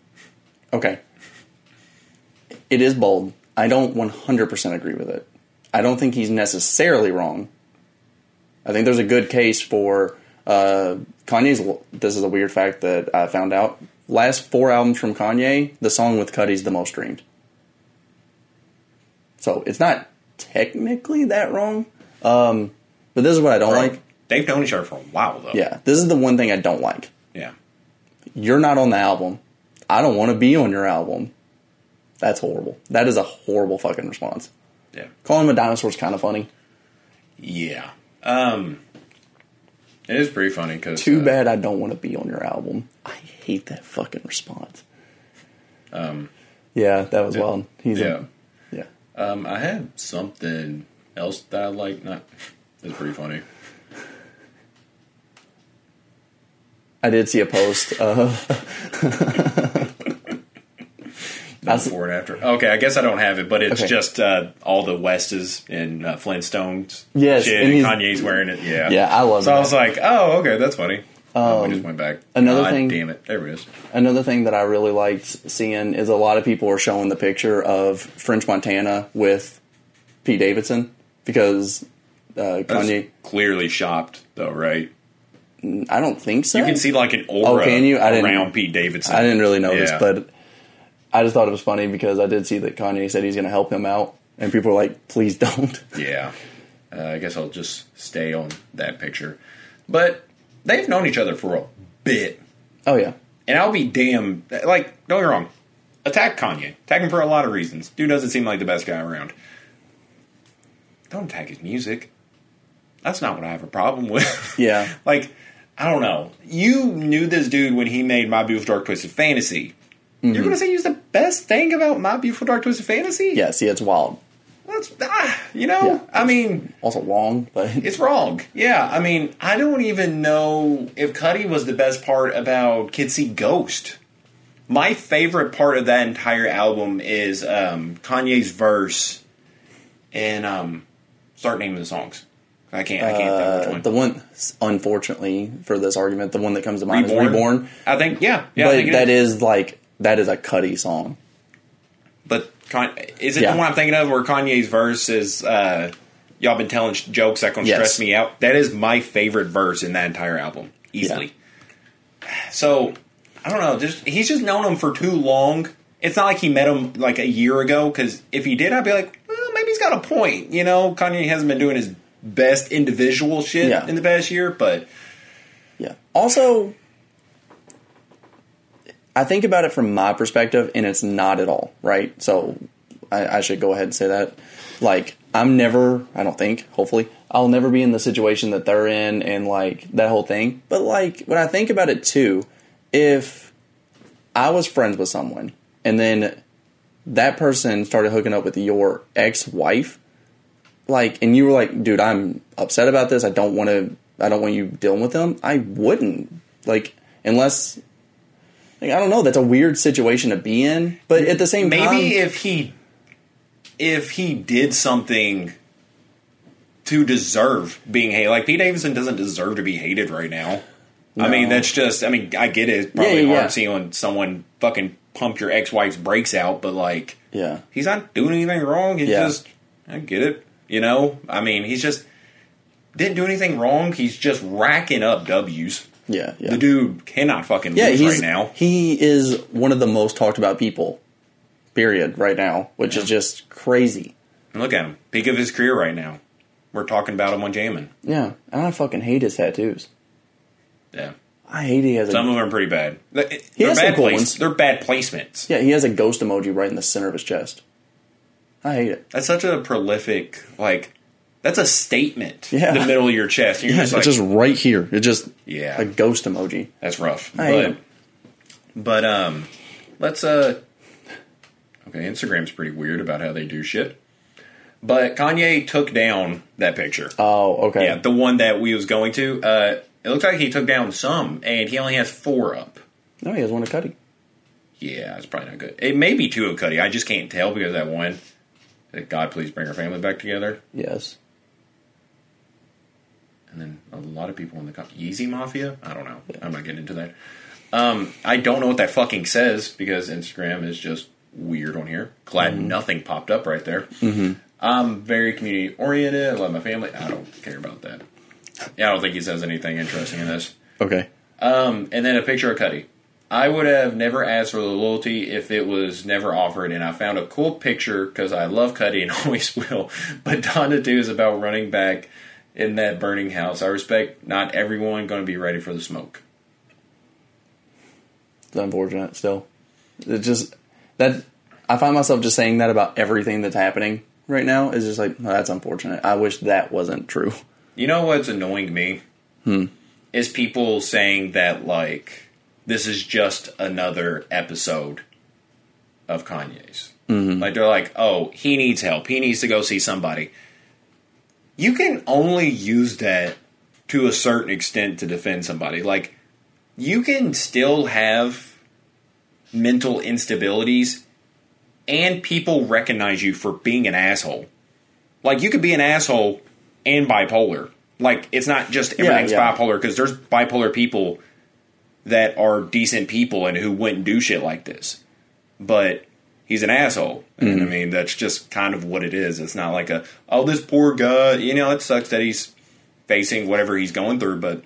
Okay. It is bold. I don't 100% agree with it. I don't think he's necessarily wrong. I think there's a good case for uh, Kanye's. This is a weird fact that I found out. Last four albums from Kanye, the song with Cudi's the most streamed. So it's not technically that wrong. Um, but this is what I don't Bro, like. They've known each other for a while, though. Yeah, this is the one thing I don't like. Yeah. You're not on the album. I don't want to be on your album. That's horrible. That is a horrible fucking response. Yeah. Calling him a dinosaur is kind of funny. Yeah. Um, it is pretty funny because Too bad I don't want to be on your album. I hate that fucking response. Um, Yeah, that was wild. He's yeah. a, yeah. Um, I had something else that I like. Not. It's pretty funny. I did see a post. Uh, (laughs) Before and after. Okay, I guess I don't have it, but it's Okay. just uh, all the Westes and uh, Flintstones. Yes, shit, and and, Kanye's wearing it. Yeah, Yeah, I love So that. I was like, oh, okay, that's funny. oh, we just went back. another God thing- Damn it! There it is. another thing that I really liked seeing is a lot of people are showing the picture of French Montana with Pete Davidson because uh, Kanye. clearly shopped though, right? I don't think so. You can see like an aura Oh, can you? I didn't- around Pete Davidson. I didn't really notice, Yeah. but I just thought it was funny because I did see that Kanye said he's going to help him out, and people were like, "Please don't." (laughs) Yeah. Uh, I guess I'll just stay on that picture. But they've known each other for a bit. Oh yeah, And I'll be damn. Like, don't get me wrong. Attack Kanye. Attack him for a lot of reasons. Dude doesn't seem like the best guy around. Don't attack his music. That's not what I have a problem with. (laughs) yeah, like, I don't know. You knew this dude when he made My Beautiful Dark Twisted Fantasy. You're going to say he's the best thing about My Beautiful Dark Twisted Fantasy? yeah. See, it's wild. That's, ah, you know, Yeah. I mean, Also wrong, but (laughs) it's wrong. Yeah, I mean, I don't even know if Cudi was the best part about Kids See Ghost. My favorite part of that entire album is um, Kanye's verse and um, start naming the songs. I can't. I can't think which uh, one. the one, unfortunately for this argument, the one that comes to mind Reborn. is "Reborn." I think. Yeah. Yeah. But think that is. is like that is a Cudi song. But is it Yeah. the one I'm thinking of where Kanye's verse is? Uh, Y'all been telling jokes that gonna Yes. stress me out. That is my favorite verse in that entire album, easily. So I don't know. Just he's just known him for too long. It's not like he met him like a year ago. Because if he did, I'd be like, well, maybe he's got a point. You know, Kanye hasn't been doing his best individual shit Yeah. in the past year, but Yeah. Also, I think about it from my perspective, and it's not at all right. So I, I should go ahead and say that. Like, I'm never, I don't think, hopefully, I'll never be in the situation that they're in and like that whole thing. But like, when I think about it too, if I was friends with someone and then that person started hooking up with your ex wife, like, and you were like, dude, I'm upset about this. I don't want to, I don't want you dealing with them. I wouldn't, like, unless, like, I don't know. That's a weird situation to be in. But at the same maybe time, if he if he did something to deserve being hated, like Pete Davidson doesn't deserve to be hated right now. I mean, that's just. I mean, I get it. It's probably Yeah, yeah, hard yeah. seeing someone fucking pump your ex wife's brakes out, but like, yeah, he's not doing anything wrong. He Yeah. just, I get it. You know, I mean, he's just didn't do anything wrong. He's just racking up W's. Yeah, yeah. The dude cannot fucking yeah, lose right now. he is one of the most talked about people, period, right now, which is just crazy. And look at him, peak of his career right now. We're talking about him on Jammin'. Yeah, and I fucking hate his tattoos. Yeah. I hate he has a Some of them are pretty bad. They're He has some bad cool place- ones. They're bad placements. yeah he has a ghost emoji right in the center of his chest. I hate it. That's such a prolific like. That's a statement. Yeah. The middle of your chest. You're Yeah, just it's just right here. It just Yeah. a ghost emoji. that's rough. I but, him. but um, let's uh. Okay, Instagram's pretty weird about how they do shit. But Kanye took down that picture. Oh, okay. Yeah, the one that we was going to. Uh, It looks like he took down some, and he only has four up. No, he has one to Cudi. Yeah, it's probably not good. It may be two of Cudi. I just can't tell because that one. God, please bring our family back together. Yes. And then a lot of people in the company. Yeezy Mafia? I don't know. I'm not getting into that. Um, I don't know what that fucking says because Instagram is just weird on here. Glad nothing popped up right there. Mm-hmm. I'm very community oriented. I love my family. I don't care about that. Yeah, I don't think he says anything interesting in this. Okay. Um, and then a picture of Cudi. I would have never asked for the loyalty if it was never offered, and I found a cool picture because I love Cudi and (laughs) always will. But Donda 2 is about running back in that burning house. I respect not everyone going to be ready for the smoke. It's unfortunate still. It just that I find myself just saying that about everything that's happening right now is just like oh, that's unfortunate. I wish that wasn't true. You know what's annoying me? Hmm. Is people saying that, like, this is just another episode of Kanye's. Mm-hmm. Like, they're like, oh, he needs help. He needs to go see somebody. You can only use that to a certain extent to defend somebody. Like, you can still have mental instabilities and people recognize you for being an asshole. Like, you could be an asshole and bipolar. Like, it's not just everything's yeah. bipolar because there's bipolar people that are decent people and who wouldn't do shit like this. But he's an asshole. And I mean, that's just kind of what it is. It's not like a, oh, this poor guy. You know, it sucks that he's facing whatever he's going through, but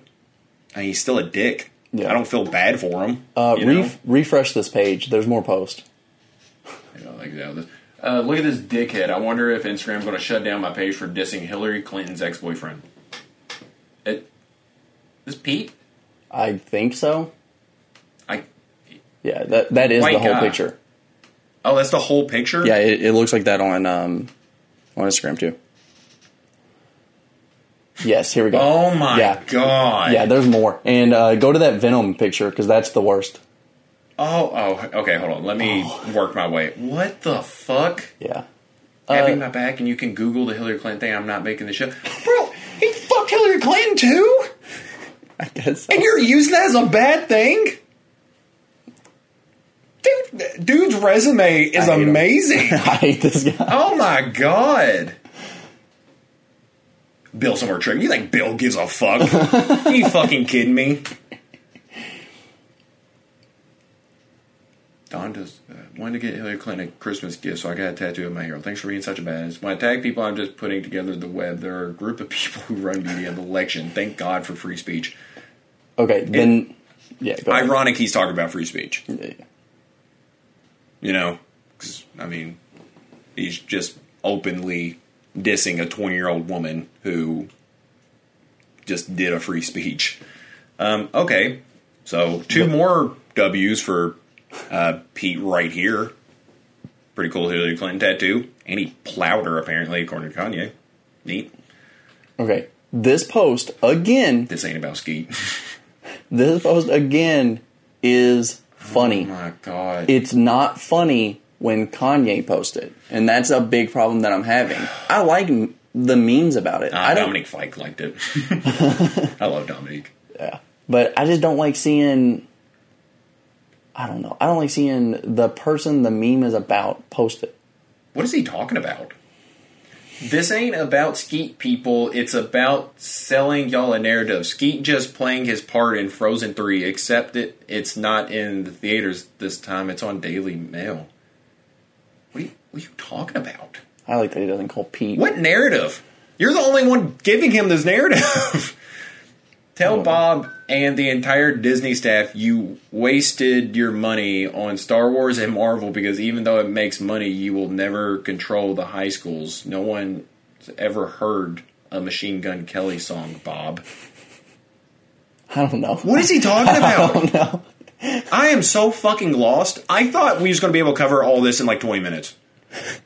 I mean, he's still a dick. Yeah. I don't feel bad for him. Uh, you ref- refresh this page. There's more posts. You know, like, yeah, this- uh, look at this dickhead. I wonder if Instagram's going to shut down my page for dissing Hillary Clinton's ex boyfriend. It, this Pete? I think so. I Yeah, that that is White the whole guy. picture. Oh, that's the whole picture. Yeah, it, it looks like that on um, on Instagram too. Yes, here we go. Oh my Yeah. god. Yeah, there's more. And uh, go to that Venom picture because that's the worst. Oh, oh. Okay, hold on. Let me Oh. work my way. What the fuck? Yeah. Having Uh, my back, and you can Google the Hillary Clinton thing. I'm not making this shit, bro. He fucked Hillary Clinton too, (laughs) I guess. and you're using that as a bad thing. Dude, dude's resume is I hate him. amazing. (laughs) I hate this guy. Oh my god. Bill somewhere trick. You think Bill gives a fuck? (laughs) Are you fucking kidding me? Don does uh, wanted to get Hillary Clinton a Christmas gift, so I got a tattoo of my hero. Thanks for being such a badass. When I tag people, I'm just putting together the web. There are a group of (laughs) people who run media and election. Thank God for free speech. Okay, then. Yeah, go ahead. Ironic, he's talking about free speech. Yeah. You know, 'Cause, I mean, he's just openly dissing a 20 year old woman who just did a free speech. Um, okay, so two more W's for uh, Pete right here. Pretty cool Hillary Clinton tattoo. And he plowed her, apparently, according to Kanye. Neat. Okay, this post again. This ain't about Skete. (laughs) This post again is oh funny. my god. It's not funny when Kanye posted, and that's a big problem that I'm having. I like the memes about it. Uh, I don't, Dominic Fike liked it. (laughs) I love Dominic. yeah, but I just don't like seeing. I don't know. I don't like seeing the person the meme is about post it. What is he talking about? This ain't about Skete people. It's about selling y'all a narrative. Skete just playing his part in Frozen 3, except it, it's not in the theaters this time. It's on Daily Mail. What are you, what are you talking about? I like that he doesn't call Pete. What narrative? You're the only one giving him this narrative. (laughs) Tell Bob and the entire Disney staff you wasted your money on Star Wars and Marvel because even though it makes money, you will never control the high schools. No one's ever heard a Machine Gun Kelly song, Bob. I don't know. What is he (laughs) talking I about? don't know. I am so fucking lost. I thought we was going to be able to cover all this in like 20 minutes. (laughs)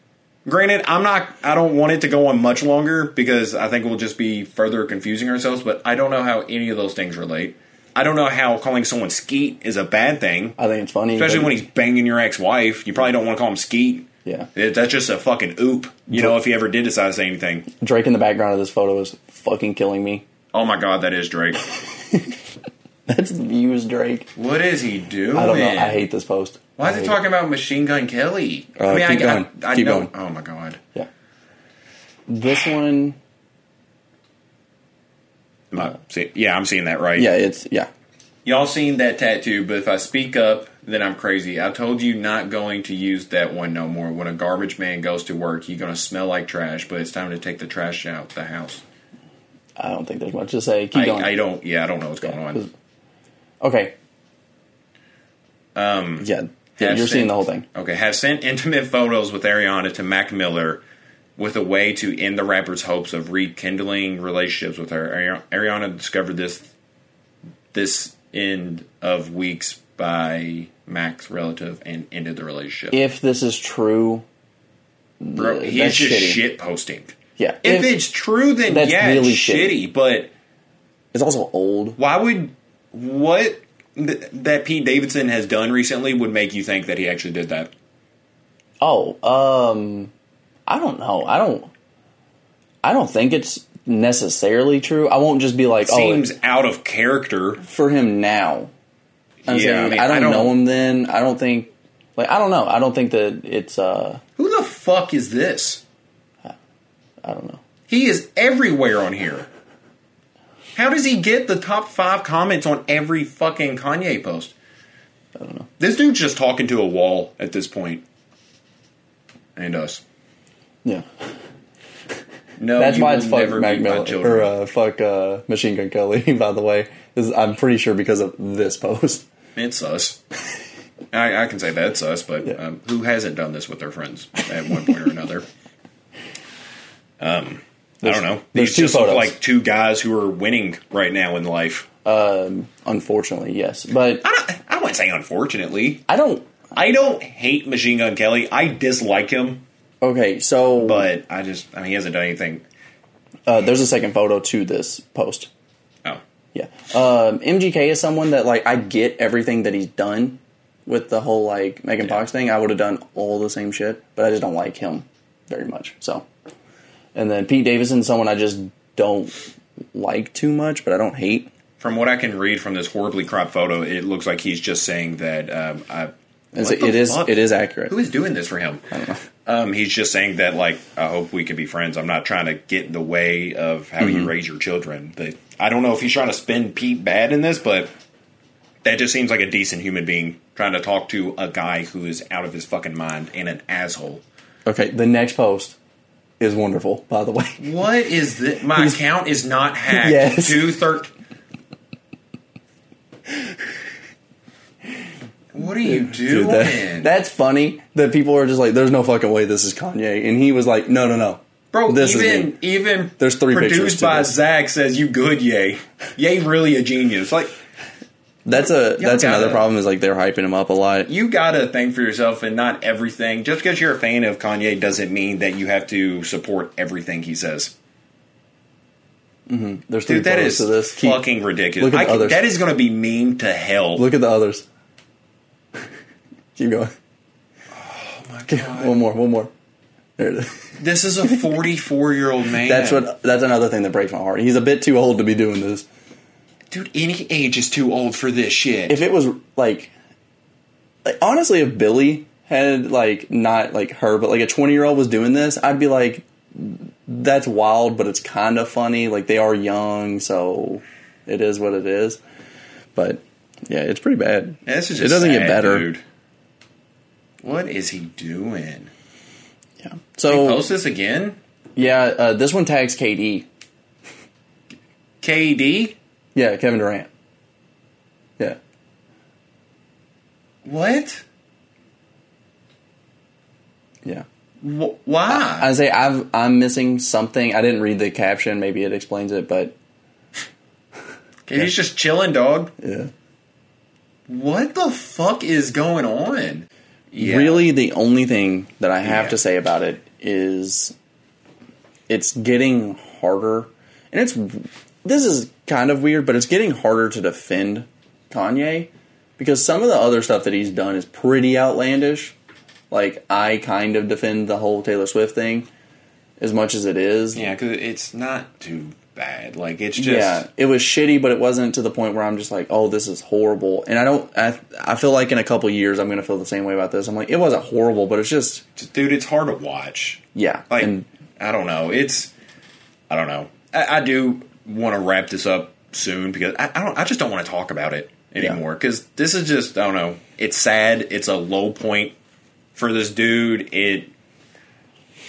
Granted, I'm not. I don't want it to go on much longer because I think we'll just be further confusing ourselves. But I don't know how any of those things relate. I don't know how calling someone skeet is a bad thing, I think it's funny, especially but- when he's banging your ex-wife. You probably don't want to call him skeet. yeah. It, that's just a fucking oop. You know, if he ever did decide to say anything. Drake in the background of this photo is fucking killing me. Oh my god, that is Drake. (laughs) That's views, Drake. What is he doing? I don't know. I hate this post. Why is he talking about Machine Gun Kelly? Uh, keep I, going. I, I Keep know. going. Oh my god. Yeah. This one, I- see, yeah, I'm seeing that right. yeah, it's yeah. Y'all seen that tattoo, but if I speak up, then I'm crazy. I told you not going to use that one no more. When a garbage man goes to work, he's gonna smell like trash, but it's time to take the trash out the house. I don't think there's much to say. Keep I, going. I don't yeah, I don't know what's going on. Okay. Um Yeah. yeah you're seeing the whole thing. Okay, have sent intimate photos with Ariana to Mac Miller with a way to end the rapper's hopes of rekindling relationships with her. Ariana discovered this this end of weeks by Mac's relative and ended the relationship. If this is true, Bro, he's that's just shitty. shit posting. yeah. If, If- it's true, then That's yeah, really it's shitty. But it's also old. why would what th- that Pete Davidson has done recently would make you think that he actually did that? Oh, um, I don't know. I don't. I don't think it's necessarily true. I won't just be like, oh, Seems out of character. for him now. I'm Yeah, saying, I I, don't I don't- know him then. I don't think, like, I don't know. I don't think that it's. uh Who the fuck is this? I don't know. He is everywhere on here. How does he get the top five comments on every fucking Kanye post? I don't know. This dude's just talking to a wall at this point. And us. Yeah, No, that's why it's fuck Mac my Miller or uh, fuck uh, Machine Gun Kelly. (laughs) By the way, This- I'm pretty sure because of this post. It's us. I, I can say that's us, but Yeah. um, who hasn't done this with their friends at one point or another? (laughs) Um, I don't know. there's These two just look photos. like two guys who are winning right now in life. Um, Unfortunately, yes, but I don't. I wouldn't say unfortunately. I don't. I don't hate Machine Gun Kelly. I dislike him, Okay, so but I just. I mean, he hasn't done anything. uh, there's a second photo to this post. Oh, Yeah. Um, MGK is someone that like I get everything that he's done with the whole like Megan Fox thing. I would have done all the same shit, but I just don't like him very much. So, and then Pete Davidson, someone I just don't like too much, but I don't hate. from what I can read from this horribly cropped photo, it looks like he's just saying that. Um, I, the it is fuck? it is accurate. Who is doing this for him? Um, he's just saying that, like, I hope we can be friends. I'm not trying to get in the way of how Mm-hmm. you raise your children. I don't know if he's trying to spin Pete bad in this, but that just seems like a decent human being trying to talk to a guy who is out of his fucking mind and an asshole. Okay, the next post is wonderful. By the way, What is this? My account is not hacked. Yes. Two thir- What are you Dude, doing? that- that's funny that people are just like, "There's no fucking way this is Kanye," and he was like, "No, no, no, Bro, this is even me." even There's three produced by. Zach says you good, yay. Yay really a genius. Like That's a that's gotta- another problem. Is like they're hyping him up a lot. you gotta think for yourself and not everything. Just because you're a fan of Kanye doesn't mean that you have to support everything he says. Mm-hmm. There's three Dude, that is to this. Keep- fucking ridiculous. look at I the can- others. that is going to be mean to hell. Look at the others. (laughs) Keep going. oh my God. One more. One more. There it is. (laughs) This is a 44 year old man. That's what. That's another thing that breaks my heart. He's a bit too old to be doing this. Dude, any age is too old for this shit. If it was like, like honestly, if Billie had like not like her, but like a twenty year old was doing this, I'd be like, that's wild, but it's kind of funny. Like they are young, so it is what it is. But yeah, it's pretty bad. this is it doesn't get better. Dude. What is he doing? Yeah. So post this again? yeah, uh, this one tags KD. KD? Yeah, Kevin Durant. Yeah. What? Yeah. Wh- why? I say I've I'm missing something. I didn't read the caption. Maybe it explains it, but (laughs) He's just chilling, dog. yeah. What the fuck is going on? Yeah. Really, the only thing that I have Yeah. to say about it is it's getting harder, and it's this is kind of weird, but it's getting harder to defend Kanye because some of the other stuff that he's done is pretty outlandish. Like I kind of defend the whole Taylor Swift thing as much as it is. Yeah, because it's not too. bad. Like it's just yeah, it was shitty, but it wasn't to the point where I'm just like, oh, this is horrible. And I don't, I, I feel like in a couple years I'm going to feel the same way about this. I'm like, it wasn't horrible, but it's just, dude, it's hard to watch. yeah. Like and I don't know. It's I don't know. I, I do want to wrap this up soon because I, I don't. I just don't want to talk about it anymore because this is just I don't know. It's sad. It's a low point for this dude. It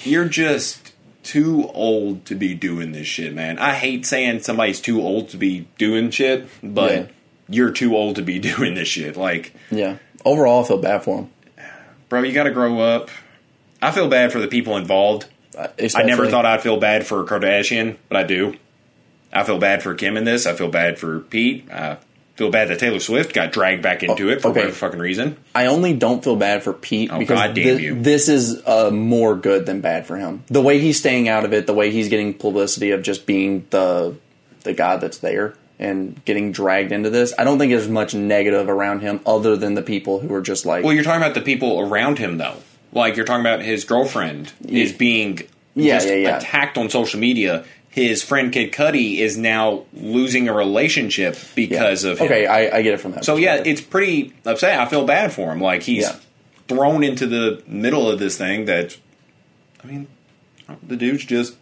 you're just too old to be doing this shit, man. I hate saying somebody's too old to be doing shit, but Yeah. you're too old to be (laughs) doing this shit. Like, yeah. Overall, I feel bad for him. bro, you got to grow up. I feel bad for the people involved. Uh, I never thought I'd feel bad for Kardashian, but I do. I feel bad for Kim in this. I feel bad for Pete. I feel bad that Taylor Swift got dragged back into it for okay. whatever fucking reason. I only don't feel bad for Pete Oh, because God damn thi- you. this is uh, more good than bad for him. The way he's staying out of it, the way he's getting publicity of just being the the guy that's there and getting dragged into this, I don't think there's much negative around him other than the people who are just like, Well, you're talking about the people around him, though. Like you're talking about his girlfriend is being Yeah, just yeah, yeah. attacked on social media. His friend Kid Cudi is now losing a relationship Yeah. because of him. okay, I, I get it from that. So yeah, it's pretty upsetting. I feel bad for him. Like he's Yeah. thrown into the middle of this thing that, I mean, the dude's just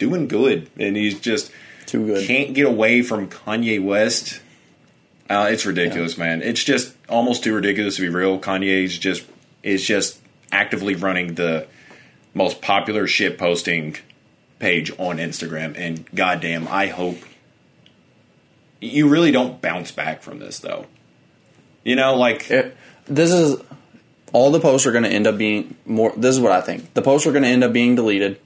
doing good, and he's just too good. can't get away from Kanye West. Uh, it's ridiculous, man. It's just almost too ridiculous to be real. Kanye's just is just actively running the most popular shit posting page on Instagram, and goddamn, I hope you really don't bounce back from this, though. You know, like It- this is all the posts are going to end up being more. This is what I think. The posts are going to end up being deleted.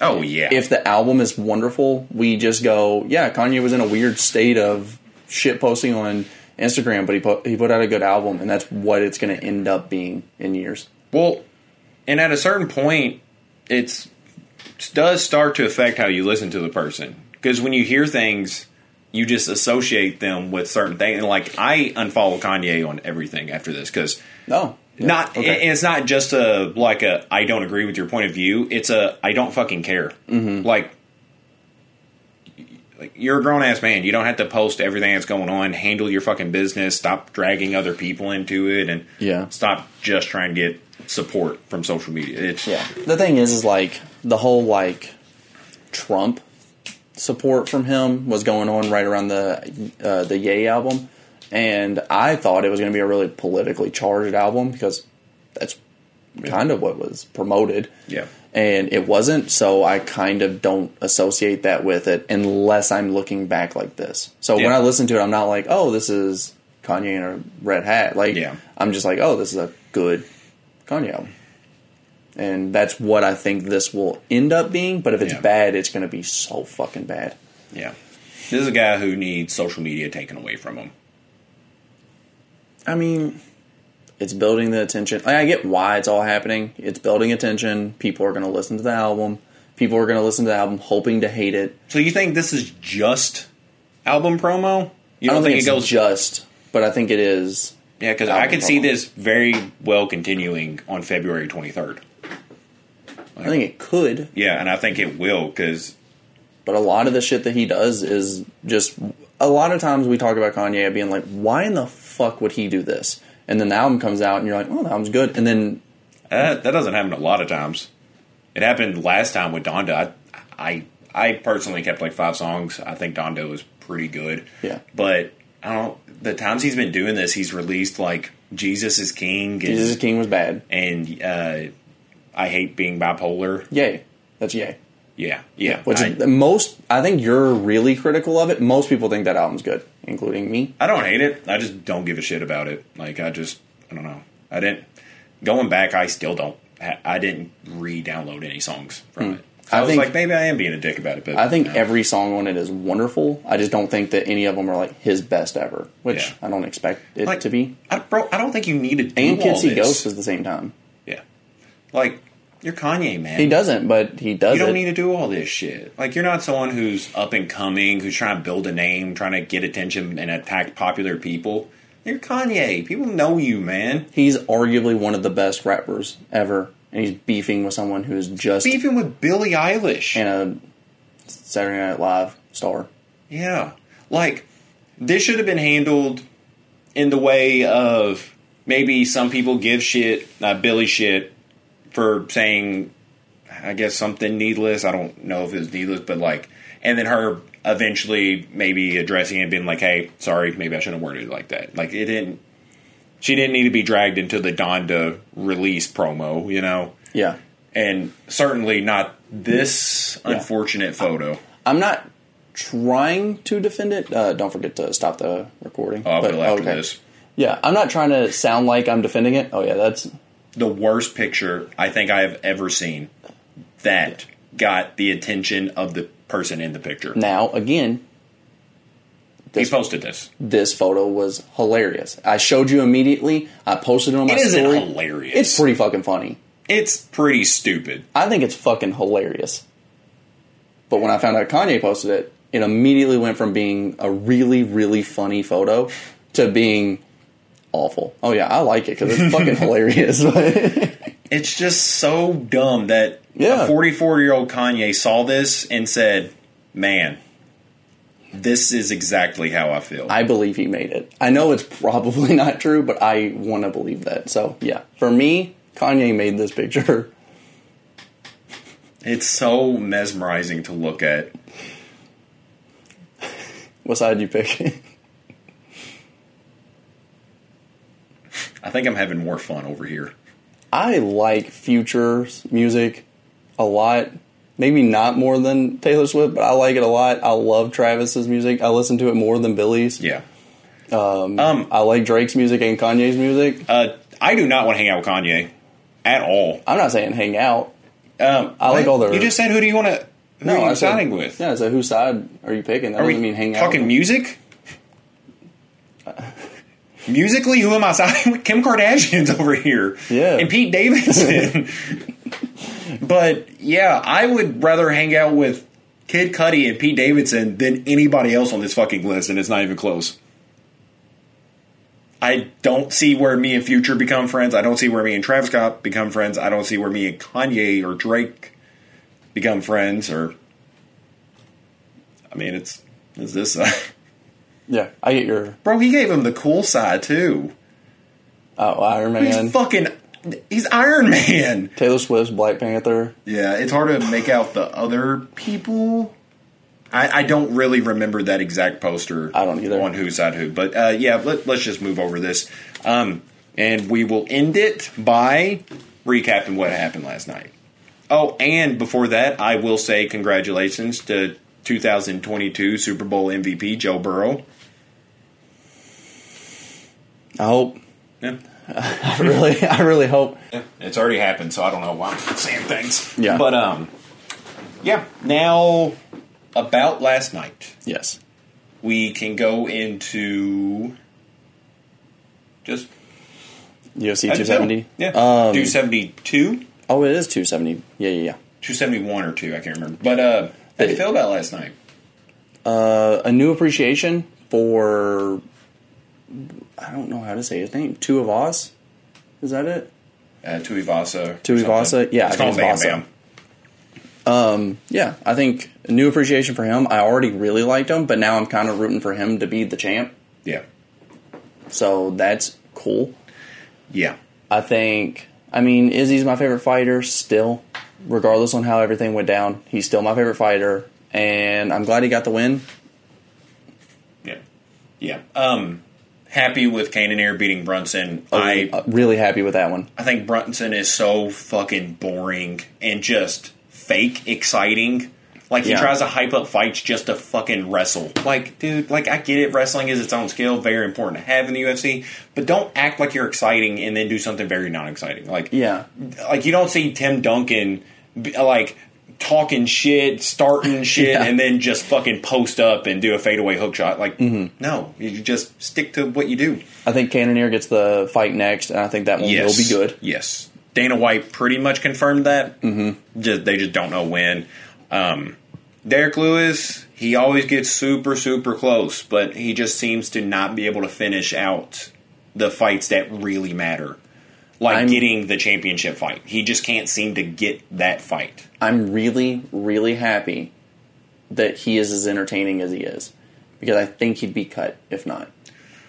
oh yeah, if the album is wonderful, we just go, yeah, Kanye was in a weird state of shit posting on Instagram, but he put he put out a good album, and that's what it's going to end up being in years. Well, and at a certain point, it's it does start to affect how you listen to the person because when you hear things, you just associate them with certain things. And like I unfollow Kanye on everything after this because No, not okay. and it's not just a like a I don't agree with your point of view. It's a I don't fucking care. Mm-hmm. Like. Like you're a grown ass man. You don't have to post everything that's going on. Handle your fucking business. Stop dragging other people into it, and Yeah. stop just trying to get support from social media. It's yeah. The thing is, is like the whole like Trump support from him was going on right around the uh, the Ye album, and I thought it was going to be a really politically charged album because that's kind of what was promoted. yeah. and it wasn't so i kind of don't associate that with it unless i'm looking back like this so when i listen to it i'm not like oh this is kanye in a red hat like Yeah. i'm just like oh this is a good kanye album and that's what i think this will end up being but if it's Yeah. bad it's going to be so fucking bad Yeah. This is a guy who needs social media taken away from him. i mean it's building the attention like, i get why it's all happening it's building attention people are going to listen to the album people are going to listen to the album hoping to hate it So you think this is just album promo? You I don't think, it it's goes just, but I think it is. Yeah, because I album could see this very well continuing on February 23rd. I think it could, Yeah, and I think it will because but a lot of the shit that he does is just. A lot of times we talk about Kanye being like, "Why in the fuck would he do this?" And then the album comes out, and you're like, "Oh, the album's good." And then uh, that doesn't happen a lot of times. It happened last time with Donda. I, I I personally kept like five songs. I think Donda was pretty good. Yeah. but I don't. The times he's been doing this, he's released like Jesus is King and, Jesus is King was bad. and uh, I hate being bipolar. Yay, that's yay. Yeah, yeah. Which I, is most. I think you're really critical of it. Most people think that album's good, including me. I don't hate it. I just don't give a shit about it. Like I just, I don't know. I didn't. Going back, I still don't. I didn't re-download any songs from hmm. it. So I. I was think- like, maybe I am being a dick about it. But I think no. every song on it is wonderful. I just don't think that any of them are like his best ever, which Yeah. I don't expect it like, to be. I, bro, I don't think you need to And Kids See. Ghosts at the same time. Yeah, like you're Kanye, man. He doesn't, but he does it. You don't it. need to do all this shit. Like you're not someone who's up and coming, who's trying to build a name, trying to get attention and attack popular people. You're Kanye. People know you, man. He's arguably one of the best rappers ever, and he's beefing with someone who's just Beefing with Billie Eilish. and a Saturday Night Live star. Yeah. Like, this should have been handled in the way of maybe some people give shit, uh, Billie shit, for saying, I guess, something needless. I don't know if it was needless, but like, and then her eventually maybe addressing it and being like, hey, sorry, maybe I shouldn't have worded it like that. Like, it didn't, she didn't need to be dragged into the Donda release promo, you know? Yeah. And certainly not this Yeah. unfortunate photo. I'm not trying to defend it. Uh, don't forget to stop the recording. Oh, I But, after okay. this. Yeah, I'm not trying to sound like I'm defending it. Oh yeah, that's the worst picture I think I have ever seen that got the attention of the person in the picture. now again. He posted this. this photo was hilarious. I showed you immediately. I posted it on my It isn't story. hilarious. It's pretty fucking funny. It's pretty stupid. I think it's fucking hilarious. But when I found out Kanye posted it, it immediately went from being a really, really funny photo to being awful. Oh yeah, I like it because it's fucking (laughs) hilarious. (laughs) It's just so dumb that Yeah. a 44 year old Kanye saw this and said, "Man, this is exactly how I feel." I believe he made it. I know it's probably (laughs) not true, but I want to believe that. So yeah, for me, Kanye made this picture. it's so mesmerizing to look at. What side you pick? I think I'm having more fun over here. I like Future's music a lot. Maybe not more than Taylor Swift, but I like it a lot. I love Travis's music. I listen to it more than Billie's. Yeah. Um. I like Drake's music and Kanye's music. Uh, I do not want to hang out with Kanye at all. I'm not saying hang out. Um, I like all their- You just said who do you want to? Who No, are you I said- siding with? Yeah, so whose side are you picking? That are doesn't mean hang out. talking music? Musically, who am I (laughs) siding with? Kim Kardashian's over here. Yeah. And Pete Davidson. (laughs) but yeah, I would rather hang out with Kid Cudi and Pete Davidson than anybody else on this fucking list, and it's not even close. I don't see where me and Future become friends. I don't see where me and Travis Scott become friends. I don't see where me and Kanye or Drake become friends. Or, I mean, it's is this side. (laughs) Yeah, I get your Bro, he gave him the cool side too. oh, Iron He's Man, fucking. He's Iron Man. Taylor Swift's Black Panther. Yeah, it's hard to make out the other people. I, I don't really remember that exact poster. I don't either. On whose side who, but uh, yeah, let, let's just move over this, um, and we will end it by recapping what happened last night. Oh, and before that, I will say congratulations to 2022 Super Bowl MVP Joe Burrow. I hope. Yeah. (laughs) I really, I really hope. It's already happened, so I don't know why I'm (laughs) saying things. Yeah. But um yeah, now about last night. Yes. We can go into just UFC 270. Yeah. Um, 272, oh, it is 270. Yeah, yeah, yeah. 271 or 2, I can't remember. But uh how did you feel about last night? Uh, a new appreciation for. I don't know how to say his name. Two of Oz. Is that it? Uh Tuivasa. Tuivasa? Yeah, I It's think called it's Bam Vasa. Bam. Yeah, I think a new appreciation for him. I already really liked him, but now I'm kind of rooting for him to be the champ. Yeah. So that's cool. Yeah. I think. I mean, Izzy's my favorite fighter still, regardless on how everything went down. He's still my favorite fighter, and I'm glad he got the win. Yeah. Yeah. Um happy with Cannonier beating Brunson. I Uh, really happy with that one. I think Brunson is so fucking boring and just fake exciting. Like he Yeah. tries to hype up fights just to fucking wrestle. Like, dude, like I get it, wrestling is its own skill, very important to have in the UFC, but don't act like you're exciting and then do something very non-exciting. Like, Yeah, like you don't see Tim Duncan like talking shit, starting (laughs) shit, Yeah. and then just fucking post up and do a fadeaway hook shot. Like, Mm-hmm. no, you just stick to what you do. I think Cannonier gets the fight next, and I think that one will be good. Yes. Dana White pretty much confirmed that. Mm-hmm. Just they just don't know when. Um, Derrick Lewis, he always gets super super close, but he just seems to not be able to finish out the fights that really matter. Like I'm- getting the championship fight. He just can't seem to get that fight. I'm really, really happy that he is as entertaining as he is because I think he'd be cut if not.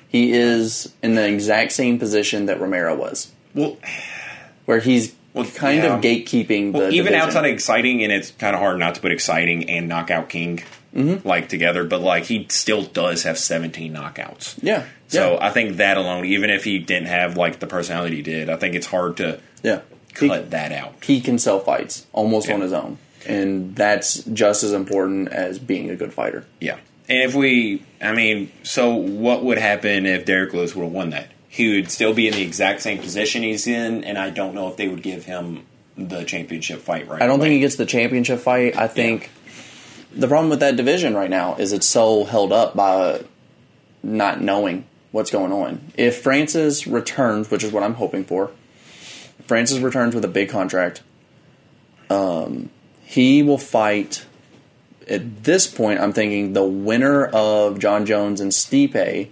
He is in the exact same position that Romero was, Well, where he's Well, kind yeah. of gatekeeping the well even division. outside of exciting, and it's kind of hard not to put exciting and knockout king Mm-hmm. like together, but like he still does have 17 knockouts. yeah, So yeah, I think that alone, even if he didn't have like the personality he did, I think it's hard to yeah. He, cut that out. he can sell fights almost Yeah. on his own, and that's just as important as being a good fighter. Yeah. And if we, I mean, so what would happen if Derrick Lewis would have won that? He would still be in the exact same position he's in, and I don't know if they would give him the championship fight right I don't away. think he gets the championship fight. I think the problem with that division right now is it's so held up by not knowing what's going on. If Francis returns, which is what I'm hoping for, Francis returns with a big contract. Um, he will fight. At this point, I'm thinking the winner of Jon Jones and Stipe,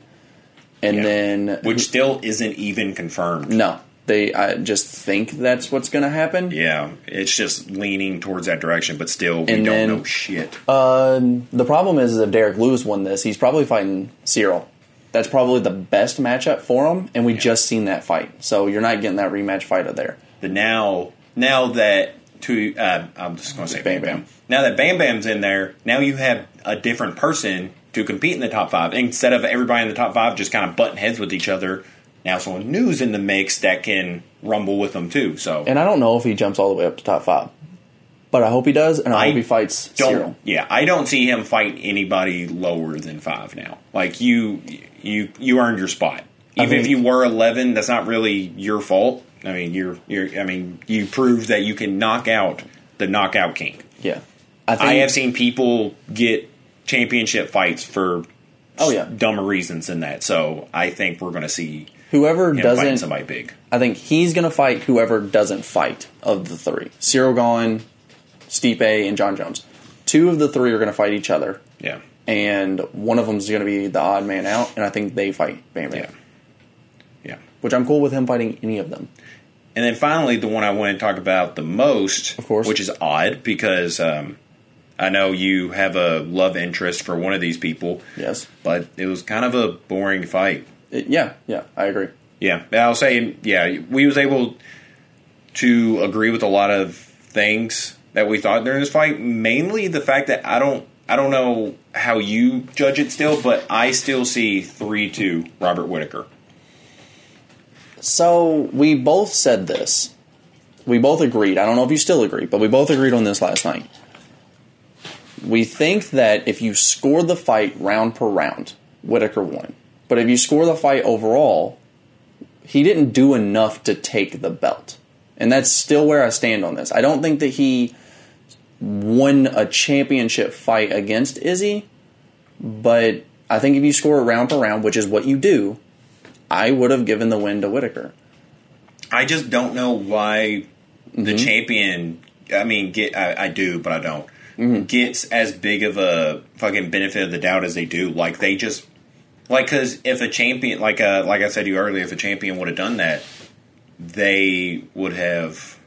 and Yeah. then Which still isn't even confirmed. no, they. I just think that's what's going to happen. Yeah, it's just leaning towards that direction, but still, we And don't then- know shit. Um, the problem is, is if Derrick Lewis won this, he's probably fighting Ciryl. That's probably the best matchup for him, and we just seen that fight. So you're not getting that rematch fight of there. But now, now that to, uh, I'm just going to say Bam Bam Bam. Bam. Now that Bam Bam's in there, now you have a different person to compete in the top five. Instead of everybody in the top five just kind of butting heads with each other, now someone new's in the mix that can rumble with them too. So And I don't know if he jumps all the way up to top five, but I hope he does, and I, I hope he fights don't. Ciryl. Yeah, I don't see him fight anybody lower than five now. Like you, you, you earned your spot. Even think- if you were eleven, that's not really your fault. I mean, you're, you're. I mean, you proved that you can knock out the knockout king. Yeah, I think. I have seen people get championship fights for Oh, yeah. dumber reasons than that. So I think we're going to see whoever him doesn't. somebody big. I think he's going to fight whoever doesn't fight of the three: Ciryl Gane, Stipe, and Jon Jones. Two of the three are going to fight each other, Yeah, and one of them is going to be the odd man out, and I think they fight Bam Bam. yeah, yeah. Which I'm cool with him fighting any of them. And then finally, the one I want to talk about the most, Of course. which is odd because um, I know you have a love interest for one of these people, Yes. but it was kind of a boring fight. It- yeah, yeah, I agree. Yeah, I'll say, yeah, we was able to agree with a lot of things that we thought during this fight. Mainly the fact that I don't, I don't know how you judge it still, but I still see three two Robert Whitaker. So we both said this. We both agreed. I don't know if you still agree, but we both agreed on this last night. We think that if you score the fight round per round, Whitaker won. But if you score the fight overall, he didn't do enough to take the belt. And that's still where I stand on this. I don't think that he won a championship fight against Izzy, but I think if you score round for round, which is what you do, I would have given the win to Whitaker. I just don't know why the Mm-hmm. champion. I mean, get I, I do, but I don't Mm-hmm. gets as big of a fucking benefit of the doubt as they do. Like they just like because if a champion, like uh, like I said to you earlier, if a champion would have done that, they would have.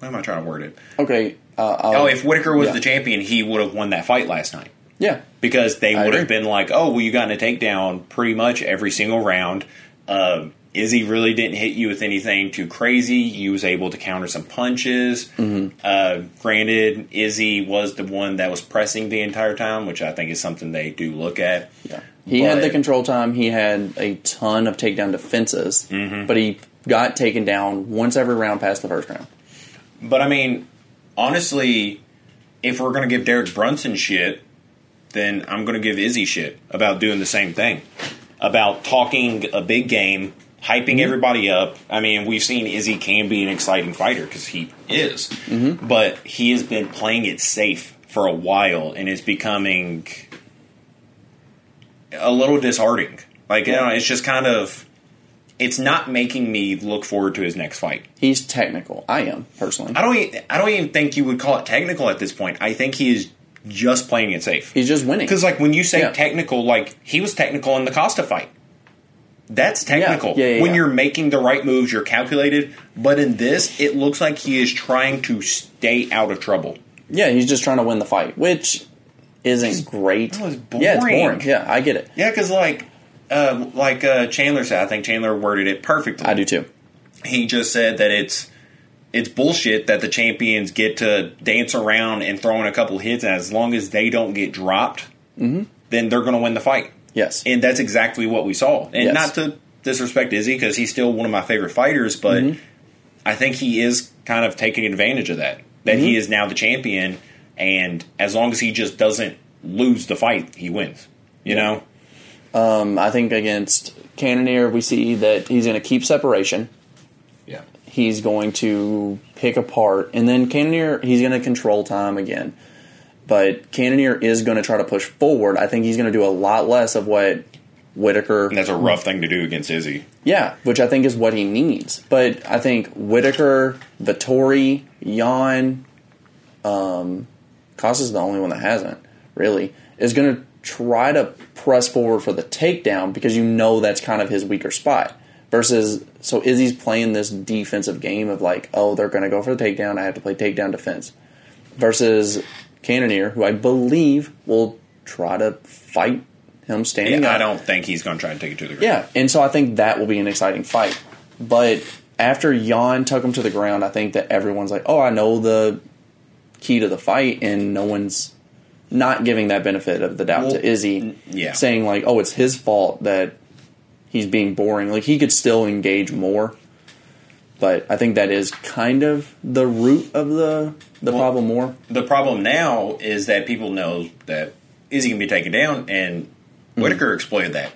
How am I trying to word it? Okay. Uh, Oh, if Whitaker was yeah. the champion, he would have won that fight last night yeah, because they would have been like, "Oh, well, you got in a takedown pretty much every single round." Uh, Izzy really didn't hit you with anything too crazy. You was able to counter some punches. Mm-hmm. Uh, granted, Izzy was the one that was pressing the entire time, which I think is something they do look at. yeah. He had the control time. He had a ton of takedown defenses, Mm-hmm. but he got taken down once every round past the first round. But I mean, honestly, if we're going to give Derek Brunson shit, then I'm going to give Izzy shit about doing the same thing. About talking a big game, hyping mm-hmm. everybody up. I mean, we've seen Izzy can be an exciting fighter because he is. Mm-hmm. But he has been playing it safe for a while and it's becoming a little disheartening. Like, you know, it's just kind of. It's not making me look forward to his next fight. He's technical. I am personally. I don't. e- I don't even think you would call it technical at this point. I think he is just playing it safe. He's just winning. Because like when you say Yeah. technical, like he was technical in the Costa fight. That's technical. Yeah, yeah, when yeah. you're making the right moves, you're calculated. But in this, it looks like he is trying to stay out of trouble. Yeah, he's just trying to win the fight, which isn't great. that was Yeah, it's boring. Yeah, I get it. Yeah, because like, uh, like uh, Chandler said, I think Chandler worded it perfectly. I do too. He just said that it's it's bullshit that the champions get to dance around and throw in a couple hits, and as long as they don't get dropped, then they're going to win the fight. Yes. And that's exactly what we saw. And Yes. not to disrespect Izzy because he's still one of my favorite fighters, but Mm-hmm. I think he is kind of taking advantage of that. That Mm-hmm. he is now the champion, and as long as he just doesn't lose the fight, he wins. You know? Um, I think against Cannonier, we see that he's going to keep separation. Yeah. He's going to pick apart, and then Cannonier, he's going to control time again. But Cannonier is going to try to push forward. I think he's going to do a lot less of what Whitaker. And that's a rough thing to do against Izzy. Yeah, which I think is what he needs. But I think Whitaker, Vettori, Jan, um, Costa's the only one that hasn't really is going to try to press forward for the takedown because you know that's kind of his weaker spot. Versus, so Izzy's playing this defensive game of like, oh, they're going to go for the takedown. I have to play takedown defense. Versus Cannonier, who I believe will try to fight him standing Yeah, up. I don't think he's going to try and take it to the ground. Yeah, and so I think that will be an exciting fight. But after Jan took him to the ground, I think that everyone's like, "Oh, I know the key to the fight," and no one's not giving that benefit of the doubt Well, to Izzy, yeah. saying like, "Oh, it's his fault that he's being boring." Like he could still engage more. But I think that is kind of the root of the the Well- problem more. The problem now is that people know that Izzy can be taken down, and Mm-hmm. Whitaker exploited that.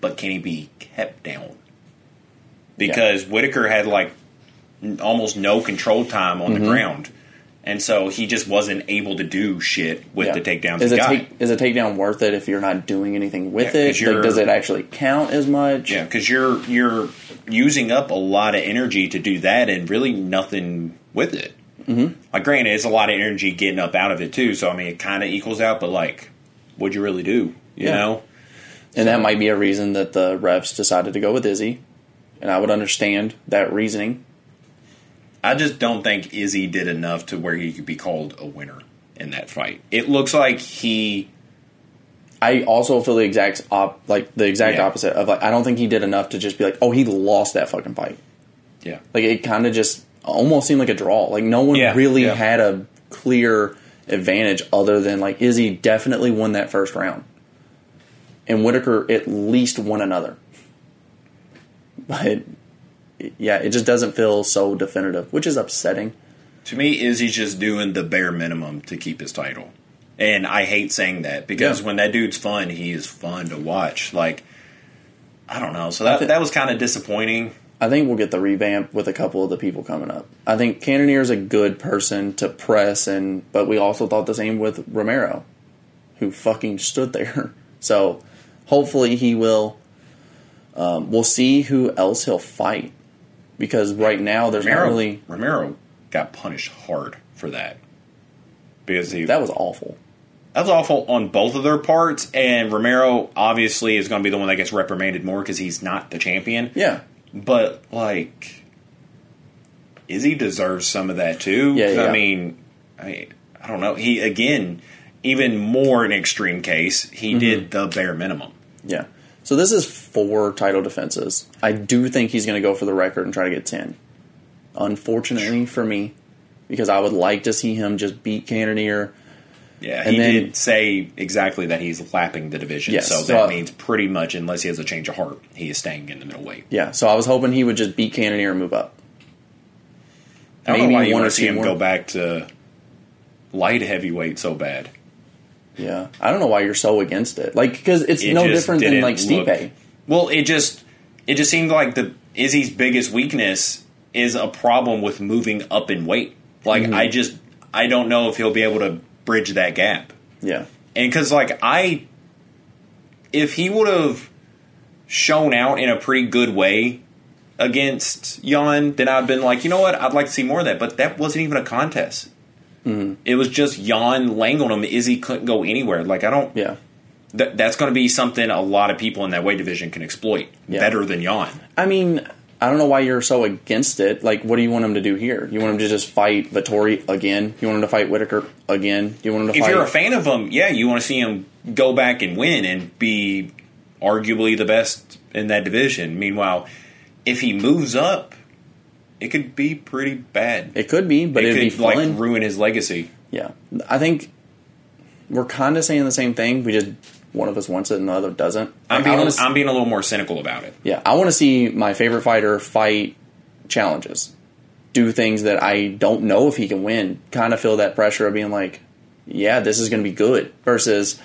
But can he be kept down? Because Whitaker had like almost no control time on Mm-hmm. the ground, and so he just wasn't able to do shit with Yeah. the takedowns Is a take, is a takedown worth it if you're not doing anything with Yeah, it? Like, does it actually count as much? Yeah, because you're you're using up a lot of energy to do that, and really nothing with it. Mm-hmm. Like, granted, it's a lot of energy getting up out of it too. So I mean, it kind of equals out. But like, what'd you really do? You Yeah. know? And that might be a reason that the refs decided to go with Izzy. And I would understand that reasoning. I just don't think Izzy did enough to where he could be called a winner in that fight. It looks like he. I also feel the exact op- like the exact Yeah. opposite of like I don't think he did enough to just be like, oh, he lost that fucking fight. Yeah. Like it kind of just almost seemed like a draw. Like no one Yeah, really yeah. had a clear advantage other than like Izzy definitely won that first round, and Whitaker at least won another. But yeah, it just doesn't feel so definitive, which is upsetting. To me, Izzy's just doing the bare minimum to keep his title. And I hate saying that because Yeah. when that dude's fun, he is fun to watch. Like, I don't know. So that, thi- that was kind of disappointing. I think we'll get the revamp with a couple of the people coming up. I think Cannonier is a good person to press, and but we also thought the same with Romero, who fucking stood there. (laughs) So hopefully he will. Um, we'll see who else he'll fight because right now there's Romero, not really. Romero got punished hard for that. Because he, That was awful. That was awful on both of their parts. And Romero obviously is going to be the one that gets reprimanded more because he's not the champion. Yeah, But like, Izzy deserves some of that too. Yeah, yeah. I mean, I, I don't know. He again, even more an extreme case. He Mm-hmm. did the bare minimum. yeah. So this is four title defenses. I do think he's going to go for the record and try to get ten. Unfortunately for me, because I would like to see him just beat Cannonier. Yeah, And he then- did say exactly that he's lapping the division. Yes, so so- that means pretty much, unless he has a change of heart, he is staying in the middleweight. Yeah, so I was hoping he would just beat Cannonier and move up. I don't Maybe know why you want to see him more. go back to light heavyweight so bad. Yeah, I don't know why you're so against it. Like, because it's It no different than like Stipe. look- Well, it just it just seemed like the Izzy's biggest weakness is a problem with moving up in weight. Like Mm-hmm. I just I don't know if he'll be able to bridge that gap. Yeah, And because like I, if he would have shown out in a pretty good way against Jan, then I'd been like, you know what, I'd like to see more of that. But that wasn't even a contest. Mm-hmm. It was just Jan laying on him. Izzy couldn't go anywhere. Like I don't. yeah. Th- that's going to be something a lot of people in that weight division can exploit Yeah. better than Jan. I mean, I don't know why you're so against it. Like, what do you want him to do here? You want him to just fight Vettori again? You want him to fight Whitaker again? You want him to If fight? you're a fan of him, yeah, you want to see him go back and win and be arguably the best in that division. Meanwhile, if he moves up, it could be pretty bad. it could be, but it could be fun. like ruin his legacy. yeah, I think we're kind of saying the same thing. We just one of us wants it and the other doesn't. I'm Like, being see- I'm being a little more cynical about it. Yeah, I want to see my favorite fighter fight challenges, do things that I don't know if he can win. Kind of feel that pressure of being like, yeah, this is going to be good. Versus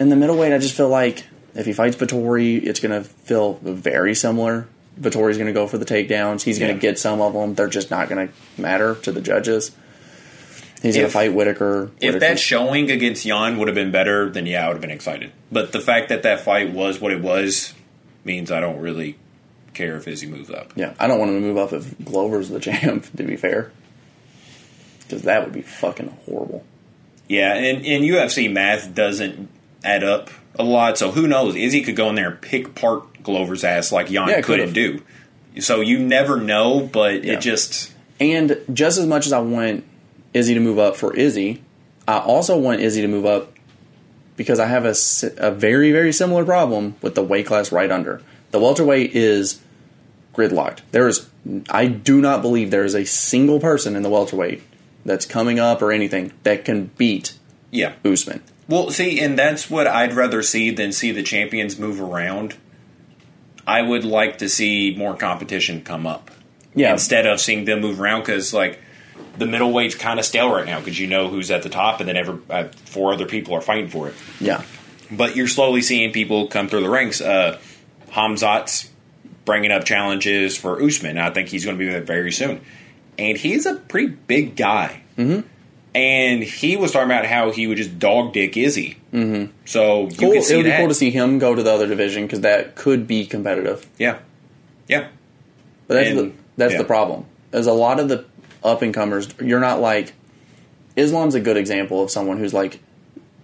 in the middleweight, I just feel like if he fights Vettori, it's going to feel very similar. Vettori's going to go for the takedowns. He's going to Yeah. get some of them. They're just not going to matter to the judges. He's going to If- fight Whitaker. If that showing against Jan would have been better, then yeah, I would have been excited. But the fact that that fight was what it was means I don't really care if Izzy moves up. yeah, I don't want him to move up if Glover's the (laughs) champ. To be fair, because that would be fucking horrible. Yeah, and, and UFC math doesn't add up a lot, so who knows? Izzy could go in there and pick part Glover's ass like Jan Yeah, couldn't do. So you never know, but Yeah. it just And just as much as I want Izzy to move up for Izzy, I also want Izzy to move up because I have a, a very, very similar problem with the weight class right under. The welterweight is gridlocked. There is, I do not believe there is a single person in the welterweight that's coming up or anything that can beat yeah. Usman. Well, see, and that's what I'd rather see than see the champions move around. I would like to see more competition come up Yeah, instead of seeing them move around because, like, the middleweight's kind of stale right now because you know who's at the top, and then every, uh, four other people are fighting for it. yeah, But you're slowly seeing people come through the ranks. Uh, Hamzat's bringing up challenges for Usman. I think he's going to be there very soon, and he's a pretty big guy. Mm-hmm. And he was talking about how he would just dog dick Izzy. Mm-hmm. So you cool. It would be cool to see him go to the other division because that could be competitive. Yeah, yeah, But that's And- the that's yeah. the problem. As a lot of the up and comers, you're not like Islam's a good example of someone who's like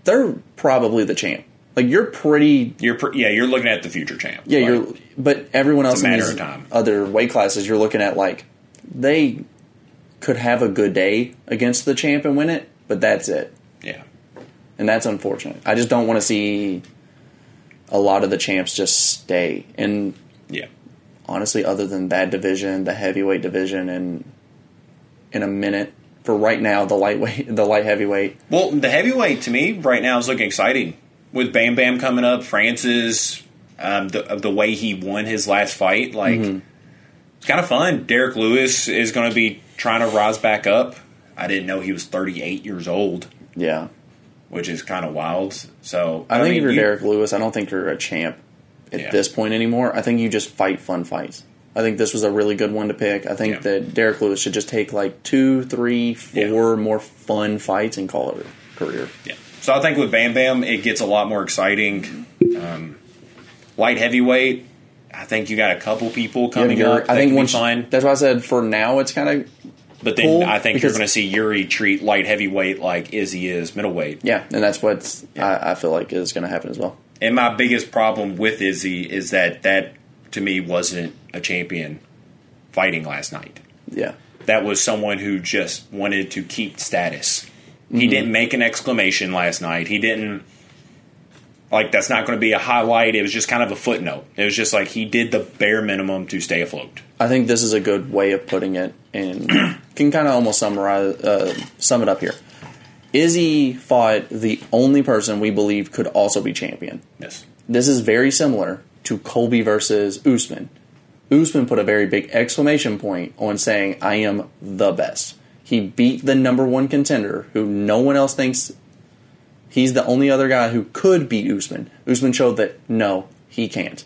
they're probably the champ. Like you're pretty you're pr- yeah you're looking at the future champ. yeah, Like, you're but everyone else in these other weight classes you're looking at like they could have a good day against the champ and win it, but that's it. yeah. And that's unfortunate. I just don't want to see a lot of the champs just stay. And Yeah. honestly, other than that division, the heavyweight division, and in a minute for right now, the lightweight, (laughs) the light heavyweight. Well, the heavyweight to me right now is looking exciting with Bam Bam coming up. Francis, um, the the way he won his last fight, like it's kind of fun. Derrick Lewis is going to be trying to rise back up. I didn't know he was 38 years old, Yeah, which is kind of wild. So I, think mean, if you're you- Derrick Lewis, I don't think you're a champ at Yeah. this point anymore. I think you just fight fun fights. I think this was a really good one to pick. I think Yeah. that Derrick Lewis should just take like two, three, four more fun fights and call it a career. Yeah. So I think with Bam Bam, it gets a lot more exciting. Um, light heavyweight, I think you got a couple people coming You're- up. I think once fine. that's why I said for now it's kind of But then cool, I think you're going to see Yuri treat light heavyweight like Izzy is middleweight. yeah, and that's what I, I feel like is going to happen as well. And my biggest problem with Izzy is that that to me wasn't a champion fighting last night. Yeah, That was someone who just wanted to keep status. Mm-hmm. He didn't make an exclamation last night. He didn't like that's not going to be a highlight. It was just kind of a footnote. It was just like he did the bare minimum to stay afloat. I think this is a good way of putting it, and (clears throat) can kind of almost summarize uh, sum it up here. Izzy fought the only person we believe could also be champion. Yes. This is very similar to Colby versus Usman. Usman put a very big exclamation point on saying, I am the best. He beat the number one contender who no one else thinks he's the only other guy who could beat Usman. Usman showed that no, he can't.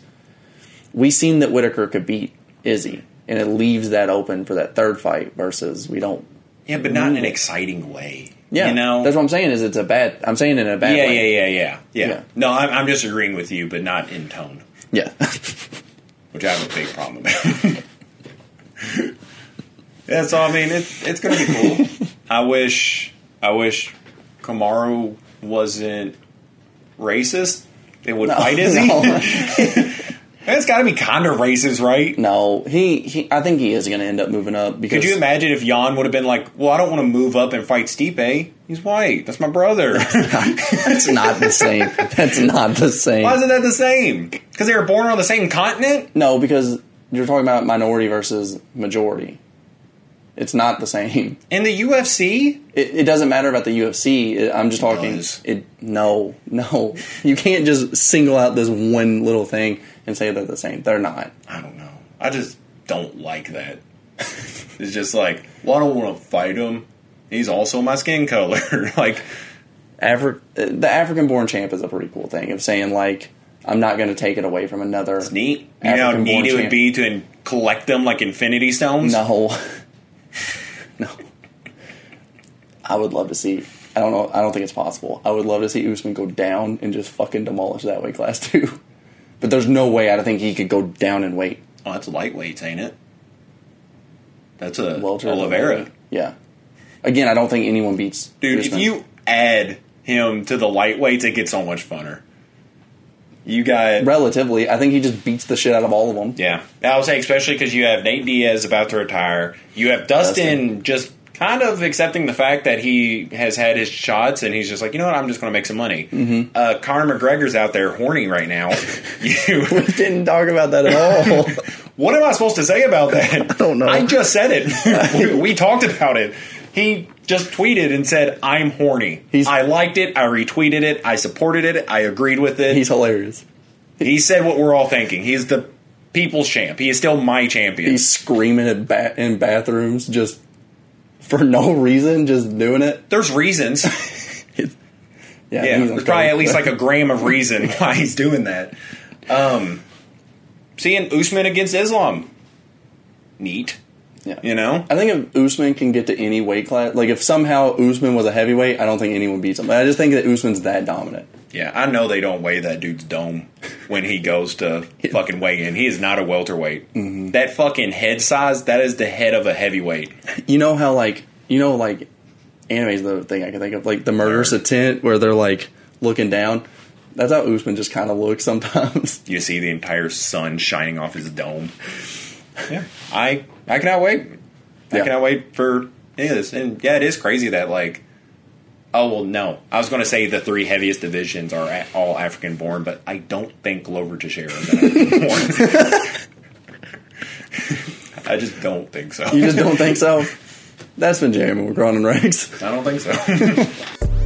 We seen that Whitaker could beat Izzy, and it leaves that open for that third fight versus we don't. Yeah, but not in an exciting way. Yeah, you know. that's what I'm saying. Is it's a bad. I'm saying in a bad yeah, way. yeah, yeah, yeah, yeah, Yeah. No, I'm, I'm just agreeing with you, but not in tone, yeah. (laughs) which I have a big problem with. (laughs) yeah, so I mean, it, it's going to be cool. (laughs) I wish, I wish Kamaru wasn't racist. It would fight Izzy. (laughs) No. That's got to be kind of racist, right? No, he, he I think he is going to end up moving up because Could you imagine if Jan would have been like, "Well, I don't want to move up and fight Stipe. He's white. That's my brother." (laughs) that's not the same. That's not the same. Why isn't that the same? Because they were born on the same continent. No, because you're talking about minority versus majority. It's not the same. In the UFC, It, it doesn't matter about the UFC. It- I'm just talking. does. It no, no. You can't just single out this one little thing and say they're the same. They're not. I don't know. I just don't like that. it's just like, well, I don't want to fight him. He's also my skin color. (laughs) like, Afri- uh, the African-born champ is a pretty cool thing of saying like I'm not going to take it away from another. neat. You know how neat it would be to collect them like Infinity Stones. No. I would love to see. I don't know. I don't think it's possible. I would love to see Usman go down and just fucking demolish that weight class (laughs) too. But there's no way I don't think he could go down in weight. Oh, that's lightweights, ain't it? That's a Welter, Oliveira. Yeah. Again, I don't think anyone beats Dude, if you add him to the lightweights, it gets so much funner. You got relatively, I think he just beats the shit out of all of them. yeah. I would say especially because you have Nate Diaz about to retire. You have Dustin, Dustin. just kind of accepting the fact that he has had his shots, and he's just like, you know what, I'm just going to make some money. Mm-hmm. Uh, Conor McGregor's out there horny right now. (laughs) you, Didn't talk about that at all. (laughs) what am I supposed to say about that? (laughs) I don't know. I just said it. we, we talked about it. He just tweeted and said, "I'm horny." He's- I liked it. I retweeted it. I supported it. I agreed with it. He's hilarious. he said what we're all thinking. He's the people's champ. He is still my champion. He's screaming at ba- in bathrooms just (laughs) for no reason, just doing it. There's reasons. (laughs) Yeah, yeah, there's probably at least like a gram of (laughs) reason why he's doing that. Um, seeing Usman against Islam, neat. Yeah. You know, I think if Usman can get to any weight class, like if somehow Usman was a heavyweight, I don't think anyone beats him. But I just think that Usman's that dominant. Yeah, I know they don't weigh that dude's dome when he goes to fucking weigh in. He is not a welterweight. Mm-hmm. That fucking head size, that is the head of a heavyweight. You know how like you know like anime's the thing I can think of like the murderous intent where they're like looking down. That's how Usman just kind of looks sometimes. You see the entire sun shining off his dome. (laughs) Yeah, I I cannot wait. I Yeah. cannot wait for any of this. And yeah, it is crazy that like. Oh well, no. I was going to say the three heaviest divisions are all African born, but I don't think Glover Teixeira is African born. (laughs) I just don't think so. You just don't think so? That's been Jeremy McGraw and Rex. I don't think so. (laughs)